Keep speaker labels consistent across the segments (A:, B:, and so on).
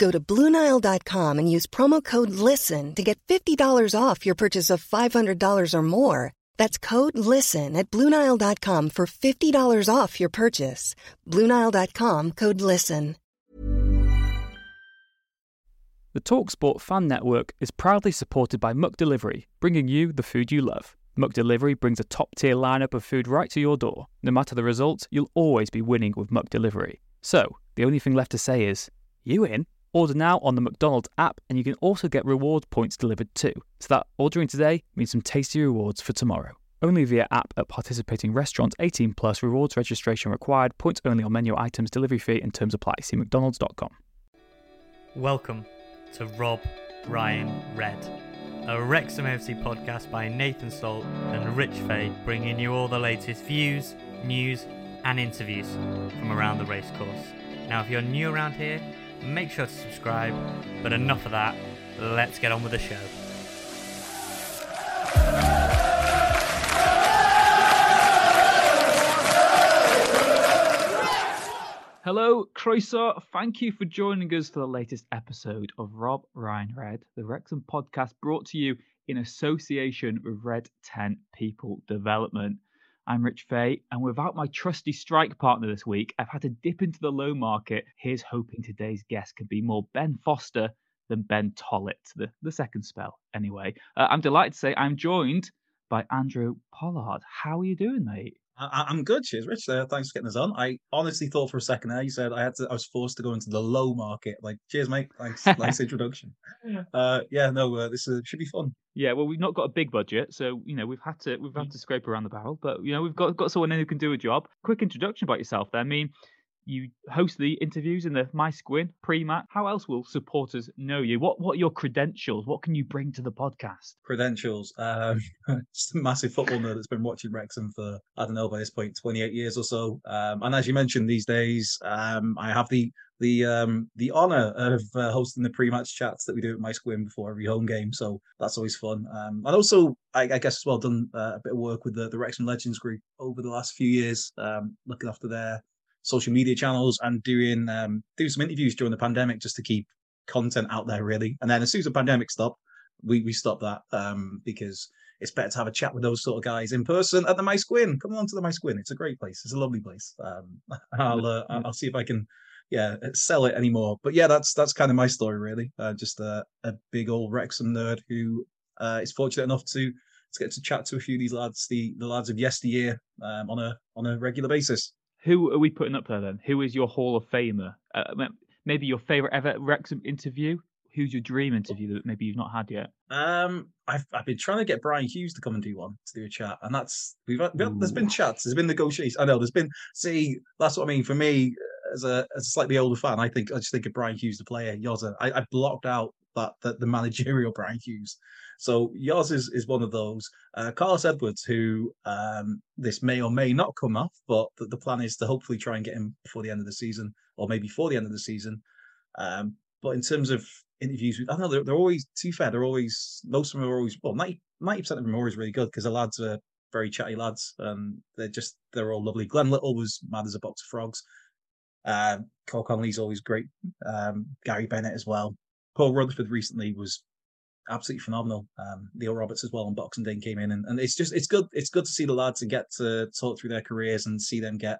A: Go to Bluenile.com and use promo code LISTEN to get $50 off your purchase of $500 or more. That's code LISTEN at Bluenile.com for $50 off your purchase. Bluenile.com code LISTEN.
B: The TalkSport Fan Network is proudly supported by McDelivery, bringing you the food you love. McDelivery brings a top tier lineup of food right to your door. No matter the result, you'll always be winning with McDelivery. So, the only thing left to say is, you in? Order now on the McDonald's app, and you can also get reward points delivered too. So that ordering today means some tasty rewards for tomorrow. Only via app at participating restaurants. 18 plus. Rewards registration required. Points only on menu items. Delivery fee and terms apply. See McDonald's.com.
C: Welcome to Rob Ryan Red, a Wrexham FC podcast by Nathan Salt and Rich Fay, bringing you all the latest views, news, and interviews from around the racecourse. Now, if you're new around here, make sure to subscribe. But enough of that, let's get on with the show.
B: Hello, Croeso. Thank you for joining us for the latest episode of Rob Ryan Red, the Wrexham podcast brought to you in association with Red Tent People Development. I'm Rich Fay, and without my trusty strike partner this week, I've had to dip into the low market. Here's hoping today's guest can be more Ben Foster than Ben Tollitt, the, the second spell, anyway. Uh, I'm delighted to say I'm joined by Andrew Pollard. How are you doing, mate?
D: I, am good. Cheers, Rich. Uh, thanks for getting us on. I honestly thought for a second there you said I had to. I was forced to go into the low market. Like, cheers, mate. Thanks. nice introduction. Uh, yeah, no, uh, this uh, should be fun.
B: Yeah, well, we've not got a big budget, so you know we've had to we've had mm. to scrape around the barrel. But you know we've got got someone in who can do a job. Quick introduction about yourself. There. I mean, you host the interviews in the Maesgwyn pre-match. How else will supporters know you? What what are your credentials? What can you bring to the podcast?
D: Credentials. Um, just a massive football nerd that's been watching Wrexham for I don't know by this point 28 years or so. Um, and as you mentioned, these days um, I have the the um, the honor of uh, hosting the pre-match chats that we do at Maesgwyn before every home game. So that's always fun. Um, and also, I, I, guess as well done uh, a bit of work with the, the Wrexham Legends group over the last few years, um, looking after their social media channels and doing um, doing some interviews during the pandemic just to keep content out there really. And then as soon as the pandemic stopped, we we stopped that um, because it's better to have a chat with those sort of guys in person at the Maesgwyn. Come on to the Maesgwyn. It's a great place. It's a lovely place. Um, I'll uh, I'll see if I can yeah sell it anymore. But yeah, that's that's kind of my story really. Uh, just a, a big old Wrexham nerd who uh, is fortunate enough to to get to chat to a few of these lads, the the lads of yesteryear, um, on a on a regular basis.
B: Who are we putting up there then? Who is your Hall of Famer? Uh, maybe your favorite ever Wrexham interview. Who's your dream interview that maybe you've not had yet?
D: Um, I've I've been trying to get Bryan Hughes to come and do one to do a chat, and that's we've, had, there's been chats, there's been negotiations. I know there's been see that's what I mean for me as a as a slightly older fan. I think I just think of Bryan Hughes, the player Yoza. I, I blocked out that, that the managerial Bryan Hughes so yours is, is one of those. Uh, Carlos Edwards, who um, this may or may not come off, but the, the, plan is to hopefully try and get him before the end of the season, or maybe before the end of the season. Um, but in terms of interviews, I know they're, they're always too fair. They're always most of them are always well, 90 percent of them are always really good because the lads are very chatty lads. and they're just they're all lovely. Glenn Little was mad as a box of frogs. Uh, Cole Connolly's always great. Um, Gary Bennett as well. Paul Rutherford recently was absolutely phenomenal. Um, Neil Roberts as well on Boxing Day came in, and, and it's just it's good it's good to see the lads and get to talk through their careers and see them get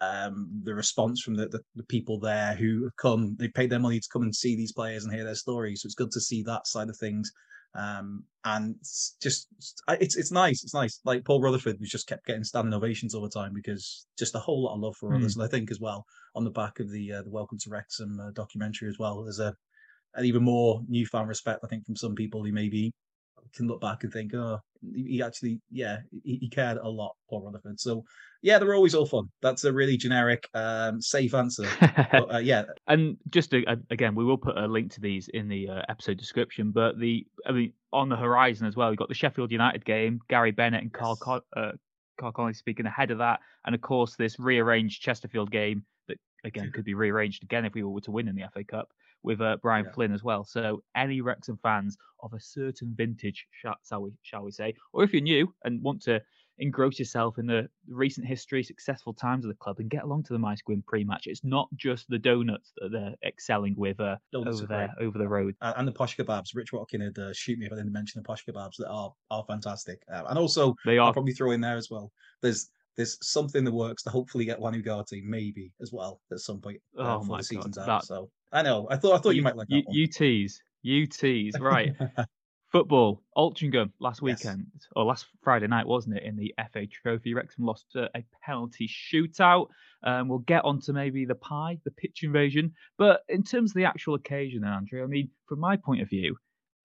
D: um, the response from the, the, the, people there who have come. They paid their money to come and see these players and hear their stories. So it's good to see that side of things. Um, and it's just it's it's nice. It's nice. Like Paul Rutherford, who just kept getting standing ovations all the time because just a whole lot of love for mm. others. And I think as well on the back of the uh, the Welcome to Wrexham uh, documentary as well, there's a and even more newfound respect, I think, from some people who maybe can look back and think, oh, he actually, yeah, he, he cared a lot, Paul Rutherford. So, yeah, they're always all fun. That's a really generic, um, safe answer. but, uh, yeah.
B: And just to, again, we will put a link to these in the uh, episode description. But the, I mean, on the horizon as well, we've got the Sheffield United game, Gary Bennett and Karl, yes. uh, Karl Connolly speaking ahead of that, and of course this rearranged Chesterfield game again could be rearranged again if we were to win in the FA Cup with uh, Brian yeah. Flynn as well. So any Wrexham fans of a certain vintage, shall we, shall we say, or if you're new and want to engross yourself in the recent history, successful times of the club, and get along to the Maesgwyn pre-match. It's not just the donuts that they're excelling with uh, over there, great. over the road,
D: and the posh kebabs. Rich Watkin had uh, shoot me if I didn't mention the posh kebabs that are are fantastic, uh, and also they are I'll probably throw in there as well. There's there's something that works to hopefully get Ugarte maybe as well at some point uh, oh my the season's God, out. That... So I know I thought I thought you, you might like that. You,
B: you tease, you tease, right? Football, Altrincham last weekend, yes. or last Friday night, wasn't it, in the FA Trophy? Wrexham lost a penalty shootout. Um, we'll get on to maybe the pie, the pitch invasion. But in terms of the actual occasion, Andrew, I mean, from my point of view,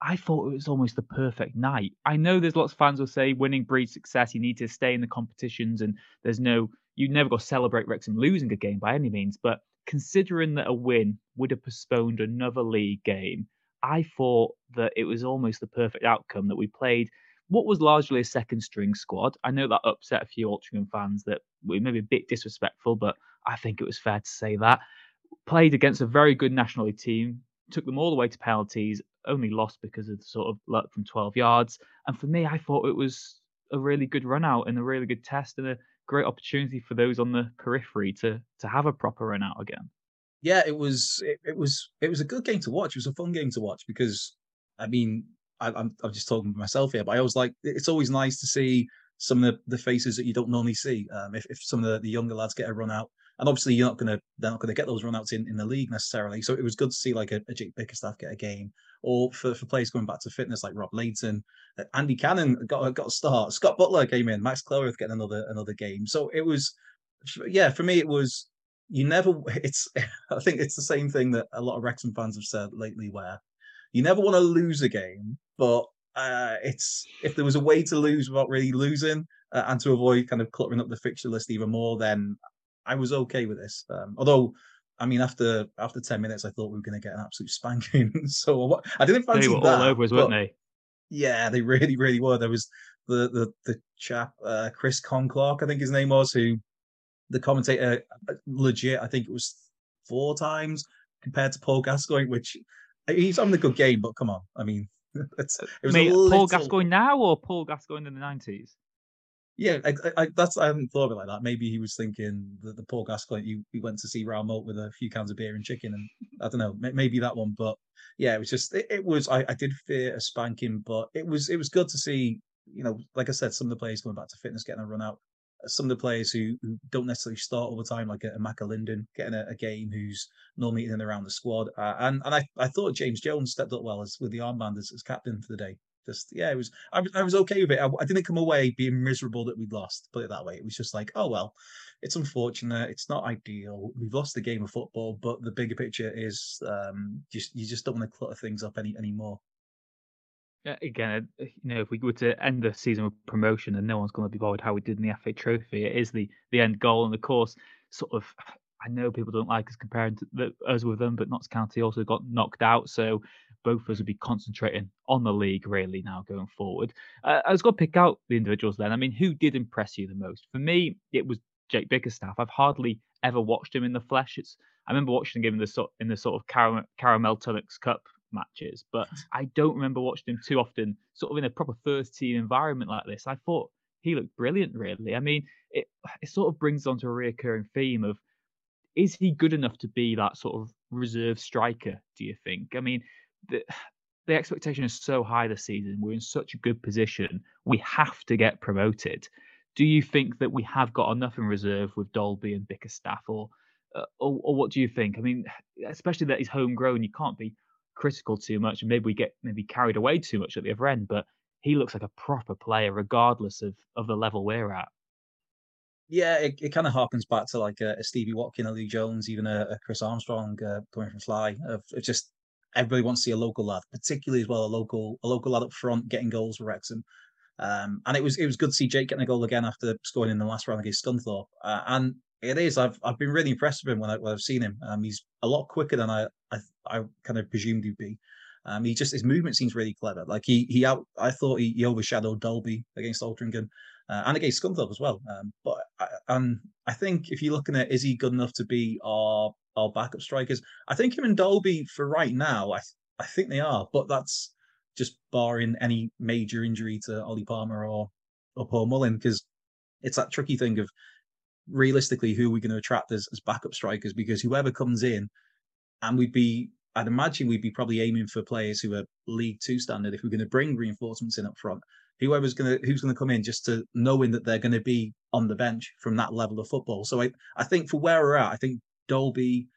B: I thought it was almost the perfect night. I know there's lots of fans will say winning breeds success. You need to stay in the competitions, and there's no, you never got to celebrate Wrexham losing a game by any means. But considering that a win would have postponed another league game, I thought that it was almost the perfect outcome that we played what was largely a second string squad. I know that upset a few Altrincham fans that we maybe a bit disrespectful, but I think it was fair to say that. Played against a very good National League team, took them all the way to penalties, only lost because of the sort of luck from 12 yards. And for me, I thought it was a really good run out and a really good test and a great opportunity for those on the periphery to to have a proper run out again
D: yeah, it was it, it, was it was a good game to watch. It was a fun game to watch because I mean I, am I'm, I'm just talking to myself here, but I was like it's always nice to see some of the, the faces that you don't normally see. Um, if, if some of the, the younger lads get a run out, and obviously you're not gonna they're not gonna get those runouts in, in the league necessarily. So it was good to see like a, a Jake Bickerstaff get a game, or for, for players going back to fitness like Rob Lainton, uh, Andy Cannon got got a start, Scott Butler came in, Max Cleworth getting another another game. So it was, yeah, for me it was you never it's i think it's the same thing that a lot of wrexham fans have said lately where you never want to lose a game but uh, it's if there was a way to lose without really losing uh, and to avoid kind of cluttering up the fixture list even more then i was okay with this um, although I mean, after after ten minutes, I thought we were going to get an absolute spanking. so I didn't fancy
B: they were
D: that,
B: all over us, weren't they?
D: Yeah, they really, really were. There was the the the chap, uh, Chris Conn-Clarke, I think his name was, who the commentator uh, legit, I think it was four times compared to Paul Gascoigne, which uh, he's having a good game, but come on, I mean, it's, it was
B: Mate, little... Paul Gascoigne now or Paul Gascoigne in the nineties?
D: Yeah, I, I, that's I hadn't thought of it like that. Maybe he was thinking that the Paul Gascoigne he, he went to see Raoul Moat with a few cans of beer and chicken, and I don't know, maybe that one. But yeah, it was just it, it was. I, I did fear a spanking, but it was it was good to see. You know, like I said, some of the players going back to fitness, getting a run out some of the players who, who don't necessarily start all the time, like a, a McAlinden, getting a, a, game who's normally in and around the squad. Uh, and and I, I thought James Jones stepped up well as with the armband as, as captain for the day. Just yeah, it was I, I was okay with it. I, I didn't come away being miserable that we'd lost. Put it that way. It was just like, oh well, it's unfortunate. It's not ideal. We've lost the game of football, but the bigger picture is um, just you just don't want to clutter things up any anymore Yeah,
B: again, uh, you know, if we were to end the season with promotion and no one's going to be bothered how we did in the FA Trophy, it is the the end goal. And of course, sort of, I know people don't like us comparing to the, us with them, but Notts County also got knocked out, so both of us would be concentrating on the league really now going forward. Uh, I was going to pick out the individuals then. I mean, who did impress you the most? For me, it was Jake Bickerstaff. I've hardly ever watched him in the flesh. It's I remember watching him in the sort in the sort of Caramel, Caramel Tunnocks Cup matches, but I don't remember watching him too often, sort of in a proper first team environment like this. I thought he looked brilliant, really. I mean, it it sort of brings on to a reoccurring theme of is he good enough to be that sort of reserve striker, do you think? I mean, the the expectation is so high this season. We're in such a good position. We have to get promoted. Do you think that we have got enough in reserve with Dalby and Bickerstaff, or, uh, or, or what do you think? I mean, especially that he's homegrown, you can't be critical too much, and maybe we get maybe carried away too much at the other end. But he looks like a proper player, regardless of of the level we're at.
D: Yeah, it, it kind of harkens back to like a, a Stevie Watkin, a Lee Jones, even a, a Chris Armstrong uh, coming from Fly. Of, of just everybody wants to see a local lad, particularly as well a local a local lad up front getting goals for Wrexham. Um, and it was it was good to see Jake getting a goal again after scoring in the last round against Scunthorpe. Uh, and it is I've I've been really impressed with him when, I, I've seen him. Um, he's a lot quicker than I I, I kind of presumed he'd be. Um, he just his movement seems really clever. Like he he out I thought he, he overshadowed Dalby against Altrincham uh, and against Scunthorpe as well. Um, but I, and I think if you're looking at is he good enough to be our our backup strikers, I think him and Dalby for right now I I think they are. But that's just barring any major injury to Ollie Palmer or or Paul Mullin because it's that tricky thing of realistically who are we going to attract as, as backup strikers because whoever comes in and we'd be I'd imagine we'd be probably aiming for players who are League Two standard if we're going to bring reinforcements in up front. Whoever's to who's to come in just to knowing that they're going to be on the bench from that level of football. So I I think for where we're at, I think Dalby,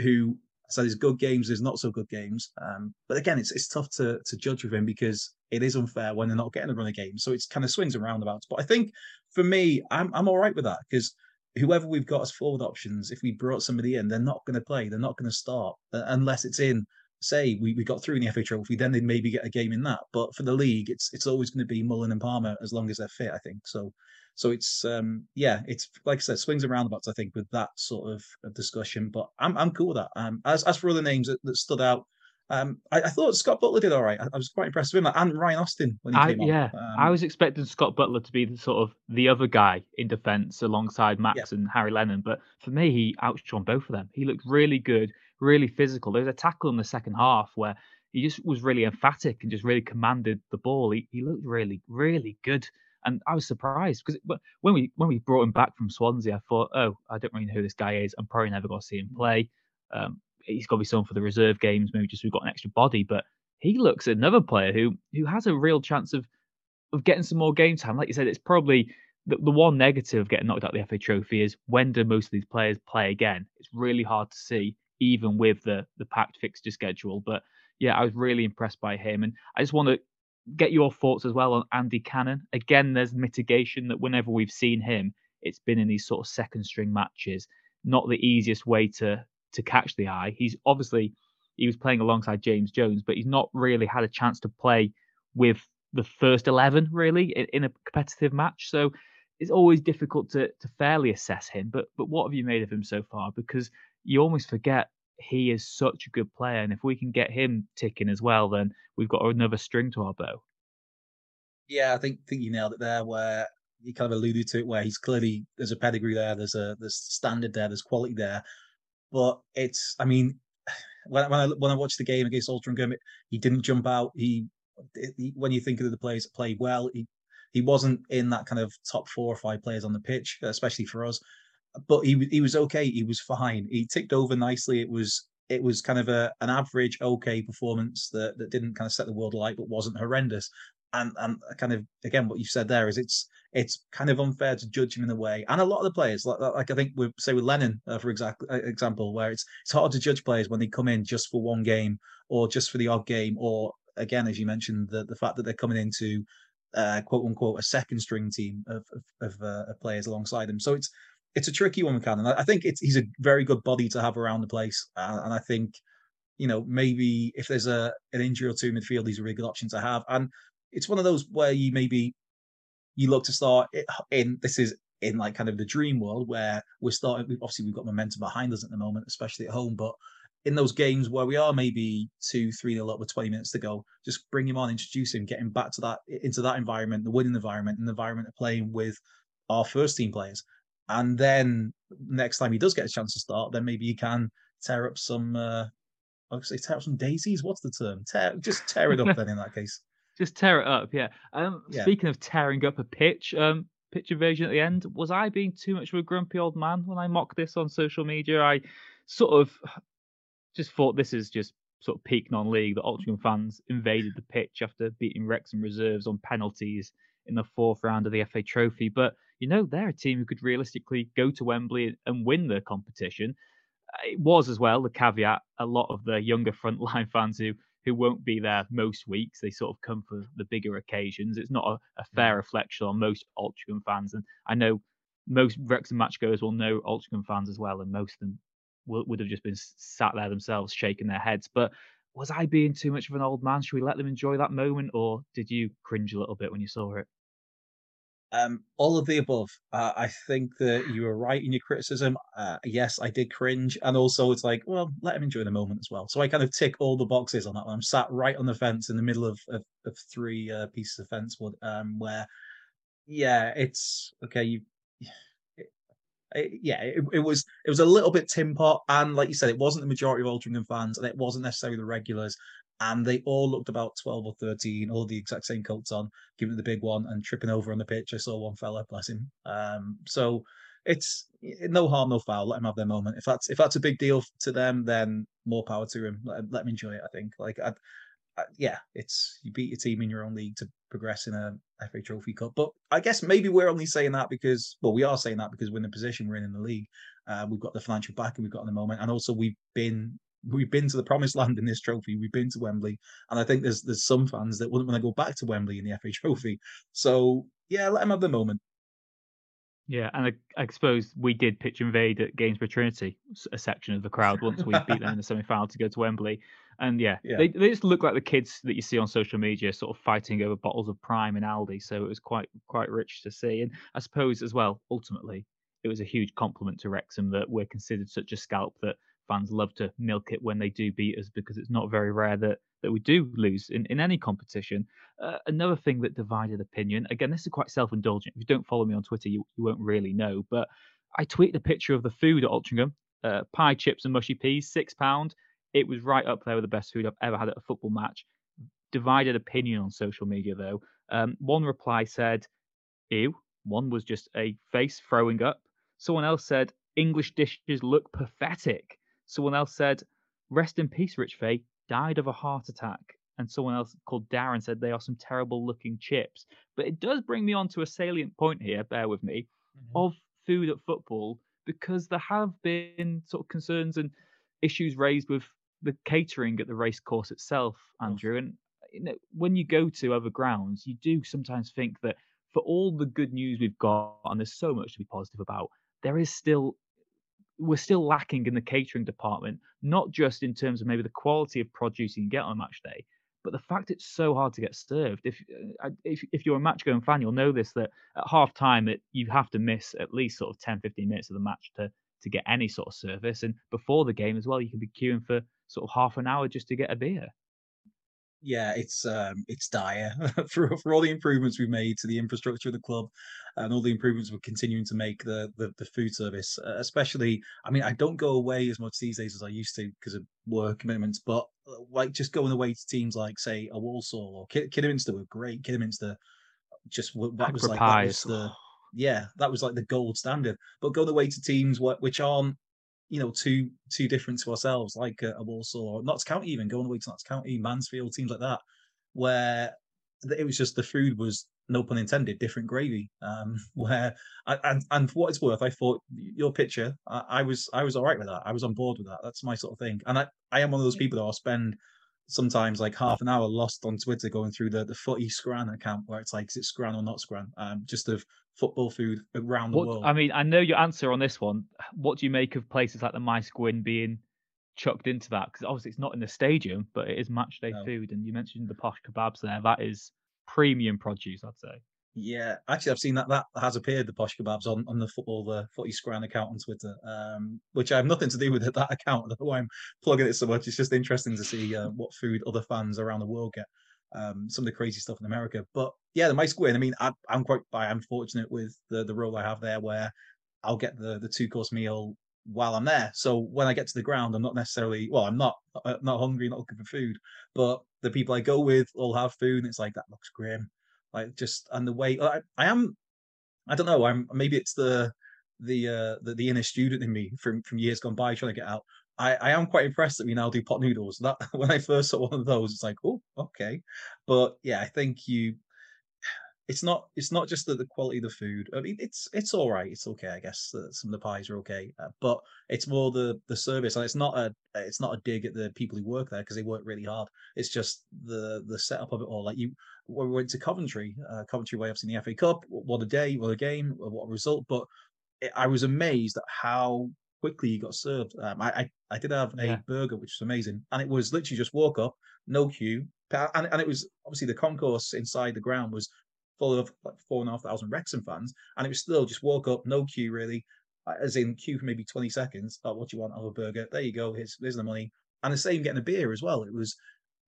D: who so there's good games, there's not so good games. Um, but again, it's it's tough to to judge with him because it is unfair when they're not getting a run of games. So it's kind of swings and roundabouts. But I think for me, I'm I'm all right with that because whoever we've got as forward options, if we brought somebody in, they're not going to play. They're not going to start uh, unless it's in. Say we, we got through in the FA Trophy, then they'd maybe get a game in that. But for the league, it's it's always going to be Mullin and Palmer as long as they're fit. I think so. So it's um yeah, it's like I said, swings and roundabouts. I think with that sort of, of discussion, but I'm I'm cool with that. Um, as as for other names that, that stood out, um, I, I, thought Scott Butler did all right. I, I was quite impressed with him, and Ryan Austin when he
B: I,
D: came
B: yeah,
D: on. Um,
B: I was expecting Scott Butler to be the sort of the other guy in defence alongside Max
D: Yeah.
B: and Harry Lennon, but for me, he outshone both of them. He looked really good, really physical. There was a tackle in the second half where he just was really emphatic and just really commanded the ball. He, he looked really, really good. And I was surprised because when we when we brought him back from Swansea, I thought, oh, I don't really know who this guy is. I'm probably never going to see him play. Um, he's got to be someone for the reserve games, maybe just we've got an extra body. But he looks another player who who has a real chance of of getting some more game time. Like you said, it's probably the, the one negative of getting knocked out of the FA Trophy is when do most of these players play again? It's really hard to see, even with the the packed fixture schedule. But yeah, I was really impressed by him, and I just want to get your thoughts as well on Andy Cannon. Again, there's mitigation that whenever we've seen him, it's been in these sort of second string matches. Not the easiest way to to catch the eye. He's obviously he was playing alongside James Jones, but he's not really had a chance to play with the first eleven really in, in a competitive match. So it's always difficult to to fairly assess him. But but what have you made of him so far? Because you almost forget he is such a good player, and if we can get him ticking as well, then we've got another string to our bow.
D: Yeah, I think think you nailed it there. Where you kind of alluded to it, where he's clearly there's a pedigree there, there's a there's standard there, there's quality there, but it's I mean when when I when I watched the game against Altrincham, he didn't jump out. He, he when you think of the players that played well, he he wasn't in that kind of top four or five players on the pitch, especially for us. But he he was okay. He was fine. He ticked over nicely. It was it was kind of a an average okay performance that that didn't kind of set the world alight, but wasn't horrendous. And and kind of again what you said there is it's it's kind of unfair to judge him in a way. And a lot of the players, like like I think we say with Lennon, uh, for exact, uh, example, where it's it's hard to judge players when they come in just for one game or just for the odd game, or again as you mentioned the the fact that they're coming into uh, quote unquote a second string team of of, of, uh, of players alongside them. So it's it's a tricky one, Cannon. I I think it's he's a very good body to have around the place, uh, and I think you know maybe if there's a an injury or two in midfield, he's a really good option to have. And it's one of those where you maybe you look to start in this is in like kind of the dream world where we're starting. Obviously, we've got momentum behind us at the moment, especially at home, but. In those games where we are maybe two, three nil up with 20 minutes to go, just bring him on, introduce him, get him back to that into that environment, the winning environment, and the environment of playing with our first team players. And then next time he does get a chance to start, then maybe he can tear up some. Uh, say tear up some daisies. What's the term? Tear, just tear it up. then in that case,
B: Just tear it up, yeah. Um,
D: Yeah.
B: Speaking of tearing up a pitch, um, pitch invasion at the end. Was I being too much of a grumpy old man when I mocked this on social media? I sort of just thought this is just sort of peak non-league. The Altrincham fans invaded the pitch after beating Wrexham reserves on penalties in the fourth round of the FA Trophy. But you know, they're a team who could realistically go to Wembley and win the competition. Uh, It was as well the caveat. A lot of the younger frontline fans who who won't be there most weeks. They sort of come for the bigger occasions. It's not a, a fair reflection on most Altrincham fans, and I know most Wrexham matchgoers will know Altrincham fans as well, and most of them will, would have just been sat there themselves shaking their heads. But was I being too much of an old man? Should we let them enjoy that moment, or did you cringe a little bit when you saw it?
D: Um, all of the above. Uh, I think that you were right in your criticism. Uh, yes, I did cringe, and also it's like, well, let him enjoy the moment as well. So I kind of tick all the boxes on that one. I'm sat right on the fence in the middle of of, of three uh, pieces of fence wood, um, where, yeah, it's okay. You, it, it, yeah, it, it was it was a little bit tin pot, and like you said, it wasn't the majority of Altrincham fans, and it wasn't necessarily the regulars and they all looked about 12 or 13, all the exact same coats on, giving the big one and tripping over on the pitch. I saw one fella, bless him. Um, so it's no harm, no foul. Let them have their moment. If that's if that's a big deal to them, then more power to him. Let, let him enjoy it. I think. Like, I, I, yeah, it's you beat your team in your own league to progress in a FA Trophy Cup. But I guess maybe we're only saying that because, well, we are saying that because we're in the position we're in in the league. Uh, we've got the financial backing we've got in the moment, and also we've been we've been to the promised land in this trophy. We've been to Wembley, and I think there's there's some fans that wouldn't want to go back to Wembley in the FA Trophy. So yeah, let them have the moment.
B: Yeah, and I, I suppose we did pitch invade at Gainsborough Trinity, a section of the crowd once we beat them in the semi final to go to Wembley. And yeah, yeah, They, they just look like the kids that you see on social media, sort of fighting over bottles of Prime and Aldi. So it was quite quite rich to see. And I suppose as well, ultimately, it was a huge compliment to Wrexham that we're considered such a scalp that fans love to milk it when they do beat us because it's not very rare that that we do lose in, in any competition. Uh, another thing that divided opinion, again, this is quite self indulgent. If you don't follow me on Twitter, you, you won't really know. But I tweeted a picture of the food at Altrincham uh, pie, chips, and mushy peas, £6. It was right up there with the best food I've ever had at a football match. Divided opinion on social media, though. Um, one reply said, ew. One was just a face throwing up. Someone else said, English dishes look pathetic. Someone else said, "Rest in peace, Rich Fay. Died of a heart attack." And someone else called Darren said they are some terrible looking chips. But it does bring me on to a salient point here. Bear with me mm-hmm. of food at football because there have been sort of concerns and issues raised with the catering at the race course itself, Andrew. And you know, when you go to other grounds, you do sometimes think that for all the good news we've got, and there's so much to be positive about, there is still we're still lacking in the catering department, not just in terms of maybe the quality of produce you can get on match day, but the fact it's so hard to get served. If uh, if, if you're a match going fan, you'll know this that at half time you have to miss at least sort of 10, 15 minutes of the match to to get any sort of service. And before the game as well, you can be queuing for sort of half an hour just to get a beer
D: yeah, it's um, it's dire for for all the improvements we've made to the infrastructure of the club, and all the improvements we're continuing to make the the, the food service. Uh, especially, I mean, I don't go away as much these days as I used to because of work commitments. But uh, like just going away to teams like say a Walsall or Kid- Kidderminster were great. Kidderminster just that was like that was the yeah that was like the gold standard. But going away to teams which aren't you know, too too different to ourselves, like a, a Walsall or Notts County, even going away to Notts County, Mansfield, teams like that, where it was just the food was no pun intended, different gravy. Um, where and and for what it's worth, I thought your picture, I, I, was I was all right with that. I was on board with that. That's my sort of thing. And I I am one of those people that I'll spend sometimes like half an hour lost on Twitter going through the the footy Scran account where it's like is it Scran or not Scran? Um, just of football food around the
B: what,
D: world.
B: I mean, I know your answer on this one. What do you make of places like the Maesgwyn being chucked into that? Because obviously it's not in the stadium, but it is match day no. food. And you mentioned the posh kebabs there. That is premium produce, I'd say.
D: Yeah, actually, I've seen that that has appeared the posh kebabs on, on the football the footy scran account on Twitter, um, which I have nothing to do with that account. Why I'm plugging it so much. It's just interesting to see uh, what food other fans around the world get um, some of the crazy stuff in America. But yeah, the Maesgwyn. I mean, I, am quite I'm fortunate with the the role I have there, where I'll get the the two course meal while I'm there. So when I get to the ground, I'm not necessarily well, I'm not uh, not hungry, not looking for food, but the people I go with all have food, and it's like that looks grim. Like just and the way I, I am, I don't know. I'm maybe it's the the uh the, the inner student in me from from years gone by trying to get out I, I am quite impressed that we now do pot noodles. That when I first saw one of those, it's like, oh, okay. But yeah, I think you it's not it's not just the, the quality of the food. I mean, it's it's all right. It's okay, I guess. Uh, some of the pies are okay, uh, but it's more the the service, and it's not a it's not a dig at the people who work there because they work really hard. It's just the the setup of it all. Like you, we went to Coventry, uh, Coventry way, obviously in the FA Cup. What a day, what a game, what a result! But it, I was amazed at how quickly you got served. Um, I, I, I did have a
B: Yeah.
D: burger, which was amazing, and it was literally just walk up, no queue, and and it was obviously the concourse inside the ground was full of like four and a half thousand Wrexham fans, and it was still just walk up, no queue really, uh, as in queue for maybe twenty seconds. Oh, what do you want? Oh, a burger. There you go. Here's here's the money, and the same getting a beer as well. It was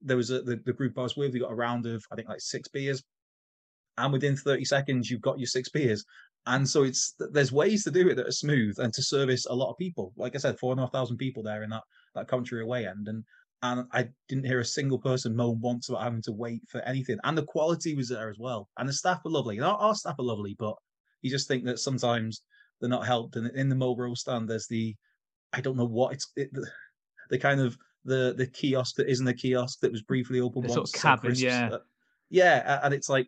D: there was a the, the group I was with. We got a round of I think like six beers, and within thirty seconds you've got your six beers. And so it's there's ways to do it that are smooth and to service a lot of people. Like I said, four and a half thousand people there in that that Coventry away end, and and I didn't hear a single person moan once about having to wait for anything. And the quality was there as well, and the staff were lovely. And our, our staff are lovely, but you just think that sometimes they're not helped. And in the Marlborough stand, there's the I don't know what it's it, the, the kind of the the kiosk that isn't a kiosk that was briefly open once.
B: sort of cabin, yeah.
D: Uh, yeah, and it's like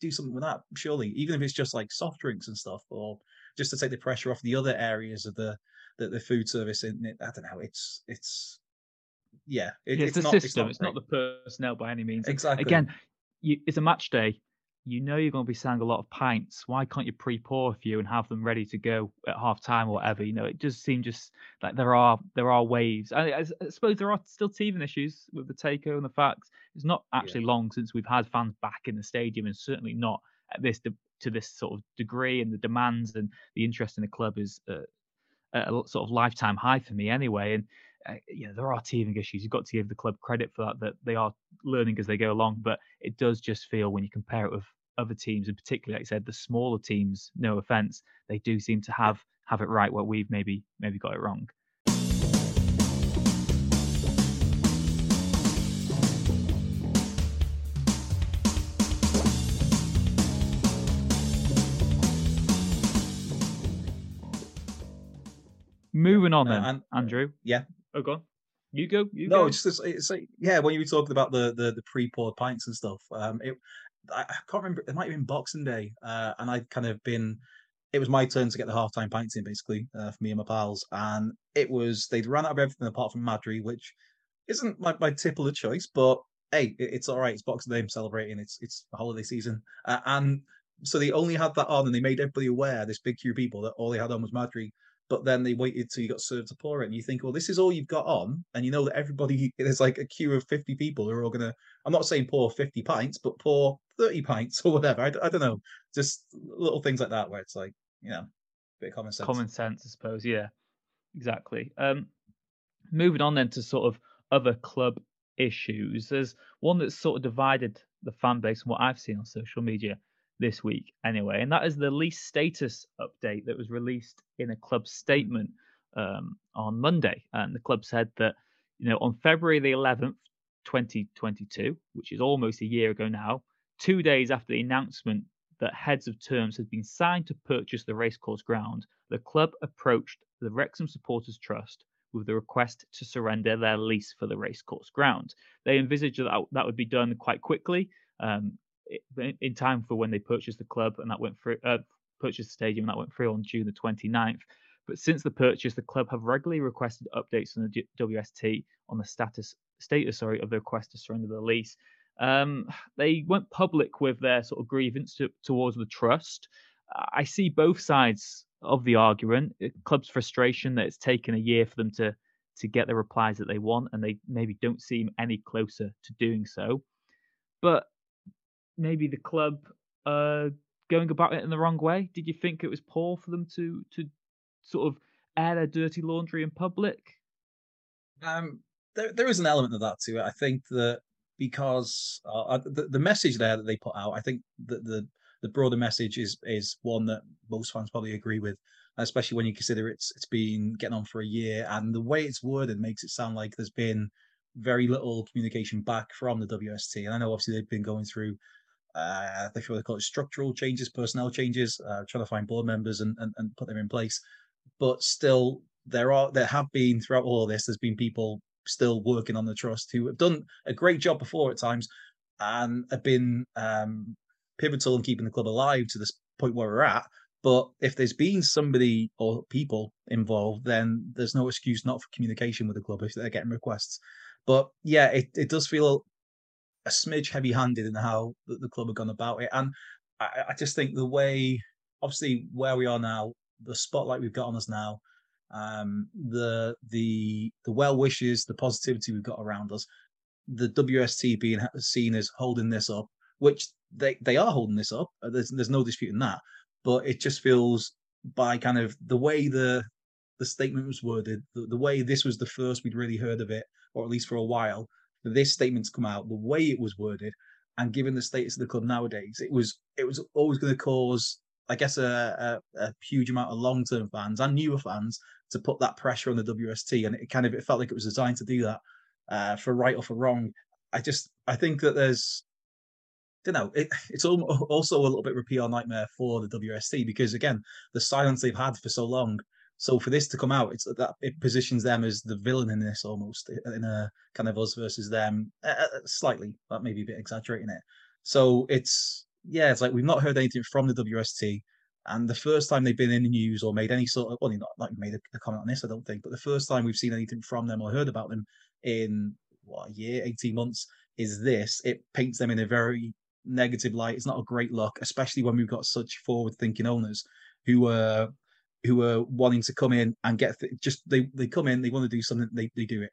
D: do something with that, surely, even if it's just like soft drinks and stuff, or just to take the pressure off the other areas of the the, the food service. In it, I don't know. It's it's yeah, it,
B: Yeah, it's, the
D: not,
B: system. It's not,
D: great.
B: the personnel by any means.
D: Exactly
B: Again, you, it's a match day. You know you're going to be selling a lot of pints. Why can't you pre-pour a few and have them ready to go at half time or whatever? You know, it just seems just like there are there are waves. I suppose there are still teething issues with the takeover and the facts. It's not actually long since we've had fans back in the stadium, and certainly not at this de- to this sort of degree. And the demands and the interest in the club is uh, a sort of lifetime high for me anyway. And uh, you know, there are teething issues. You've got to give the club credit for that, that they are learning as they go along. But it does just feel when you compare it with other teams, and particularly, like I said, the smaller teams. No offense, they do seem to have have it right where we've maybe maybe got it wrong. Moving on
D: Uh,
B: then,
D: and-
B: Andrew.
D: yeah.
B: Oh, go on. You go. You
D: no,
B: go.
D: it's just it's like yeah. When you were talking about the the, the pre poured pints and stuff, um, it I, can't remember. It might have been Boxing Day, uh, and I'd kind of been. It was my turn to get the halftime pints in, basically, uh, for me and my pals, and it was they'd run out of everything apart from Madri, which isn't my, my tipple of choice, but hey, it, it's all right. It's Boxing Day, I'm celebrating. It's it's the holiday season, uh, and so they only had that on, and they made everybody aware. This big queue of people that all they had on was Madri, but then they waited till you got served to pour it, and you think, well, this is all you've got on, and you know that everybody there's like a queue of fifty people who are all gonna. I'm not saying pour fifty pints, but pour thirty pints or whatever—I don't know, just little things like that where it's like, you know, bit of common sense.
B: common sense, I suppose. Yeah, exactly. Um, moving on then to sort of other club issues. There's one that's sort of divided the fan base from what I've seen on social media this week, anyway, and that is the lease status update that was released in a club statement um, on Monday. And the club said that you know on February the 11th, 2022, which is almost a year ago now, two days after the announcement that heads of terms had been signed to purchase the racecourse ground, the club approached the Wrexham Supporters Trust with the request to surrender their lease for the racecourse ground. They envisaged that that would be done quite quickly, um, in time for when they purchased the club, and that went through, uh, purchased the stadium, and that went through on June the 29th. But since the purchase, the club have regularly requested updates from the WST on the status status sorry of the request to surrender the lease. Um, they went public with their sort of grievance to, towards the trust. I see both sides of the argument. Club's frustration that it's taken a year for them to to get the replies that they want, and they maybe don't seem any closer to doing so. But maybe the club uh, going about it in the wrong way. Did you think it was poor for them to to sort of air their dirty laundry in public?
D: Um, there, there is an element of that to it. I think that because uh, uh, the, the message there that they put out, I think that the the broader message is is one that most fans probably agree with, especially when you consider it's it's been getting on for a year, and the way it's worded makes it sound like there's been very little communication back from the WST. And I know obviously they've been going through. Uh, they call it structural changes, personnel changes, uh, trying to find board members and, and, and put them in place. But still, there are there have been throughout all this. There's been people still working on the trust who have done a great job before at times and have been um, pivotal in keeping the club alive to this point where we're at. But if there's been somebody or people involved, then there's no excuse not for communication with the club if they're getting requests. But yeah, it, it does feel a smidge heavy handed in how the, club have gone about it. And I, I just think the way, obviously, where we are now, the spotlight we've got on us now, um, the the the well wishes, the positivity we've got around us, the WST being seen as holding this up, which they they are holding this up. Uh, there's there's no disputing that, but it just feels by kind of the way the the statement was worded, the, the way this was the first we'd really heard of it, or at least for a while, this statement to come out, the way it was worded, and given the status of the club nowadays, it was it was always going to cause, I guess, a, a, a huge amount of long term fans and newer fans to put that pressure on the WST, and it kind of it felt like it was designed to do that, uh, for right or for wrong. I just I think that there's don't know. It, it's also a little bit of a PR nightmare for the WST because again, the silence they've had for so long. So for this to come out, it's that it positions them as the villain in this almost in a kind of us versus them, uh, slightly. That may be a bit exaggerating it. So it's yeah, it's like we've not heard anything from the WST. And the first time they've been in the news or made any sort of, well, not like made a, a, comment on this, I don't think, but the first time we've seen anything from them or heard about them in what a year, 18 months is this. It paints them in a very negative light. It's not a great look, especially when we've got such forward-thinking owners who are who are wanting to come in and get th- just they they come in, they want to do something, they they do it,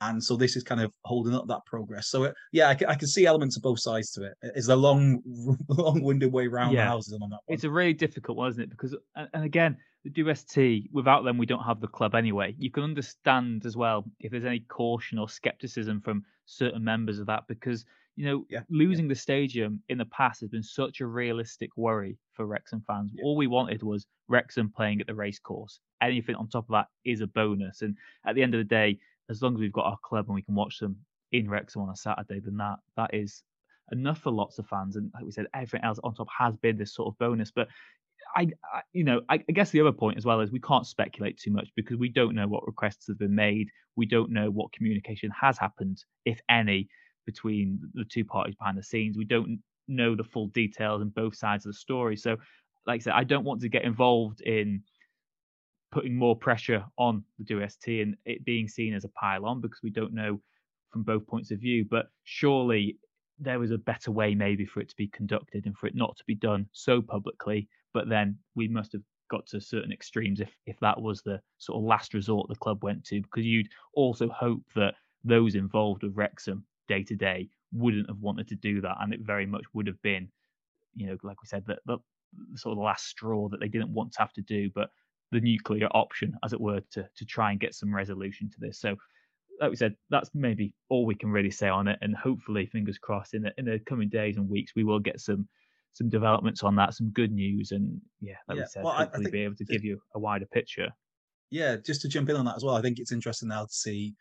D: and so this is kind of holding up that progress. So it, yeah, I can, I can see elements of both sides to it. It's a long, long-winded way around yeah. the houses on that. One.
B: It's a really difficult one, isn't it? Because and again, the WST, without them, we don't have the club anyway. You can understand as well if there's any caution or skepticism from certain members of that because you know, yeah. losing yeah. the stadium in the past has been such a realistic worry for Wrexham fans. All we wanted was Wrexham playing at the racecourse. Anything on top of that is a bonus. And at the end of the day, as long as we've got our club and we can watch them in Wrexham on a Saturday, then that that is enough for lots of fans. And like we said, everything else on top has been this sort of bonus. But I, I you know, I, I, guess the other point as well is we can't speculate too much because we don't know what requests have been made. We don't know what communication has happened, if any between the two parties behind the scenes. We don't know the full details and both sides of the story. So, like I said, I don't want to get involved in putting more pressure on the WST and it being seen as a pile on because we don't know from both points of view. But surely there was a better way maybe for it to be conducted and for it not to be done so publicly. But then we must have got to certain extremes if if that was the sort of last resort the club went to because you'd also hope that those involved with Wrexham day to day wouldn't have wanted to do that, and it very much would have been, you know, like we said, that the, the sort of the last straw that they didn't want to have to do, but the nuclear option, as it were, to to try and get some resolution to this. So, like we said, that's maybe all we can really say on it, and hopefully, fingers crossed, in the in the coming days and weeks, we will get some some developments on that, some good news, and yeah, like yeah. we said, well, hopefully be able to give you a wider picture.
D: Yeah, just to jump in on that as well, I think it's interesting now to see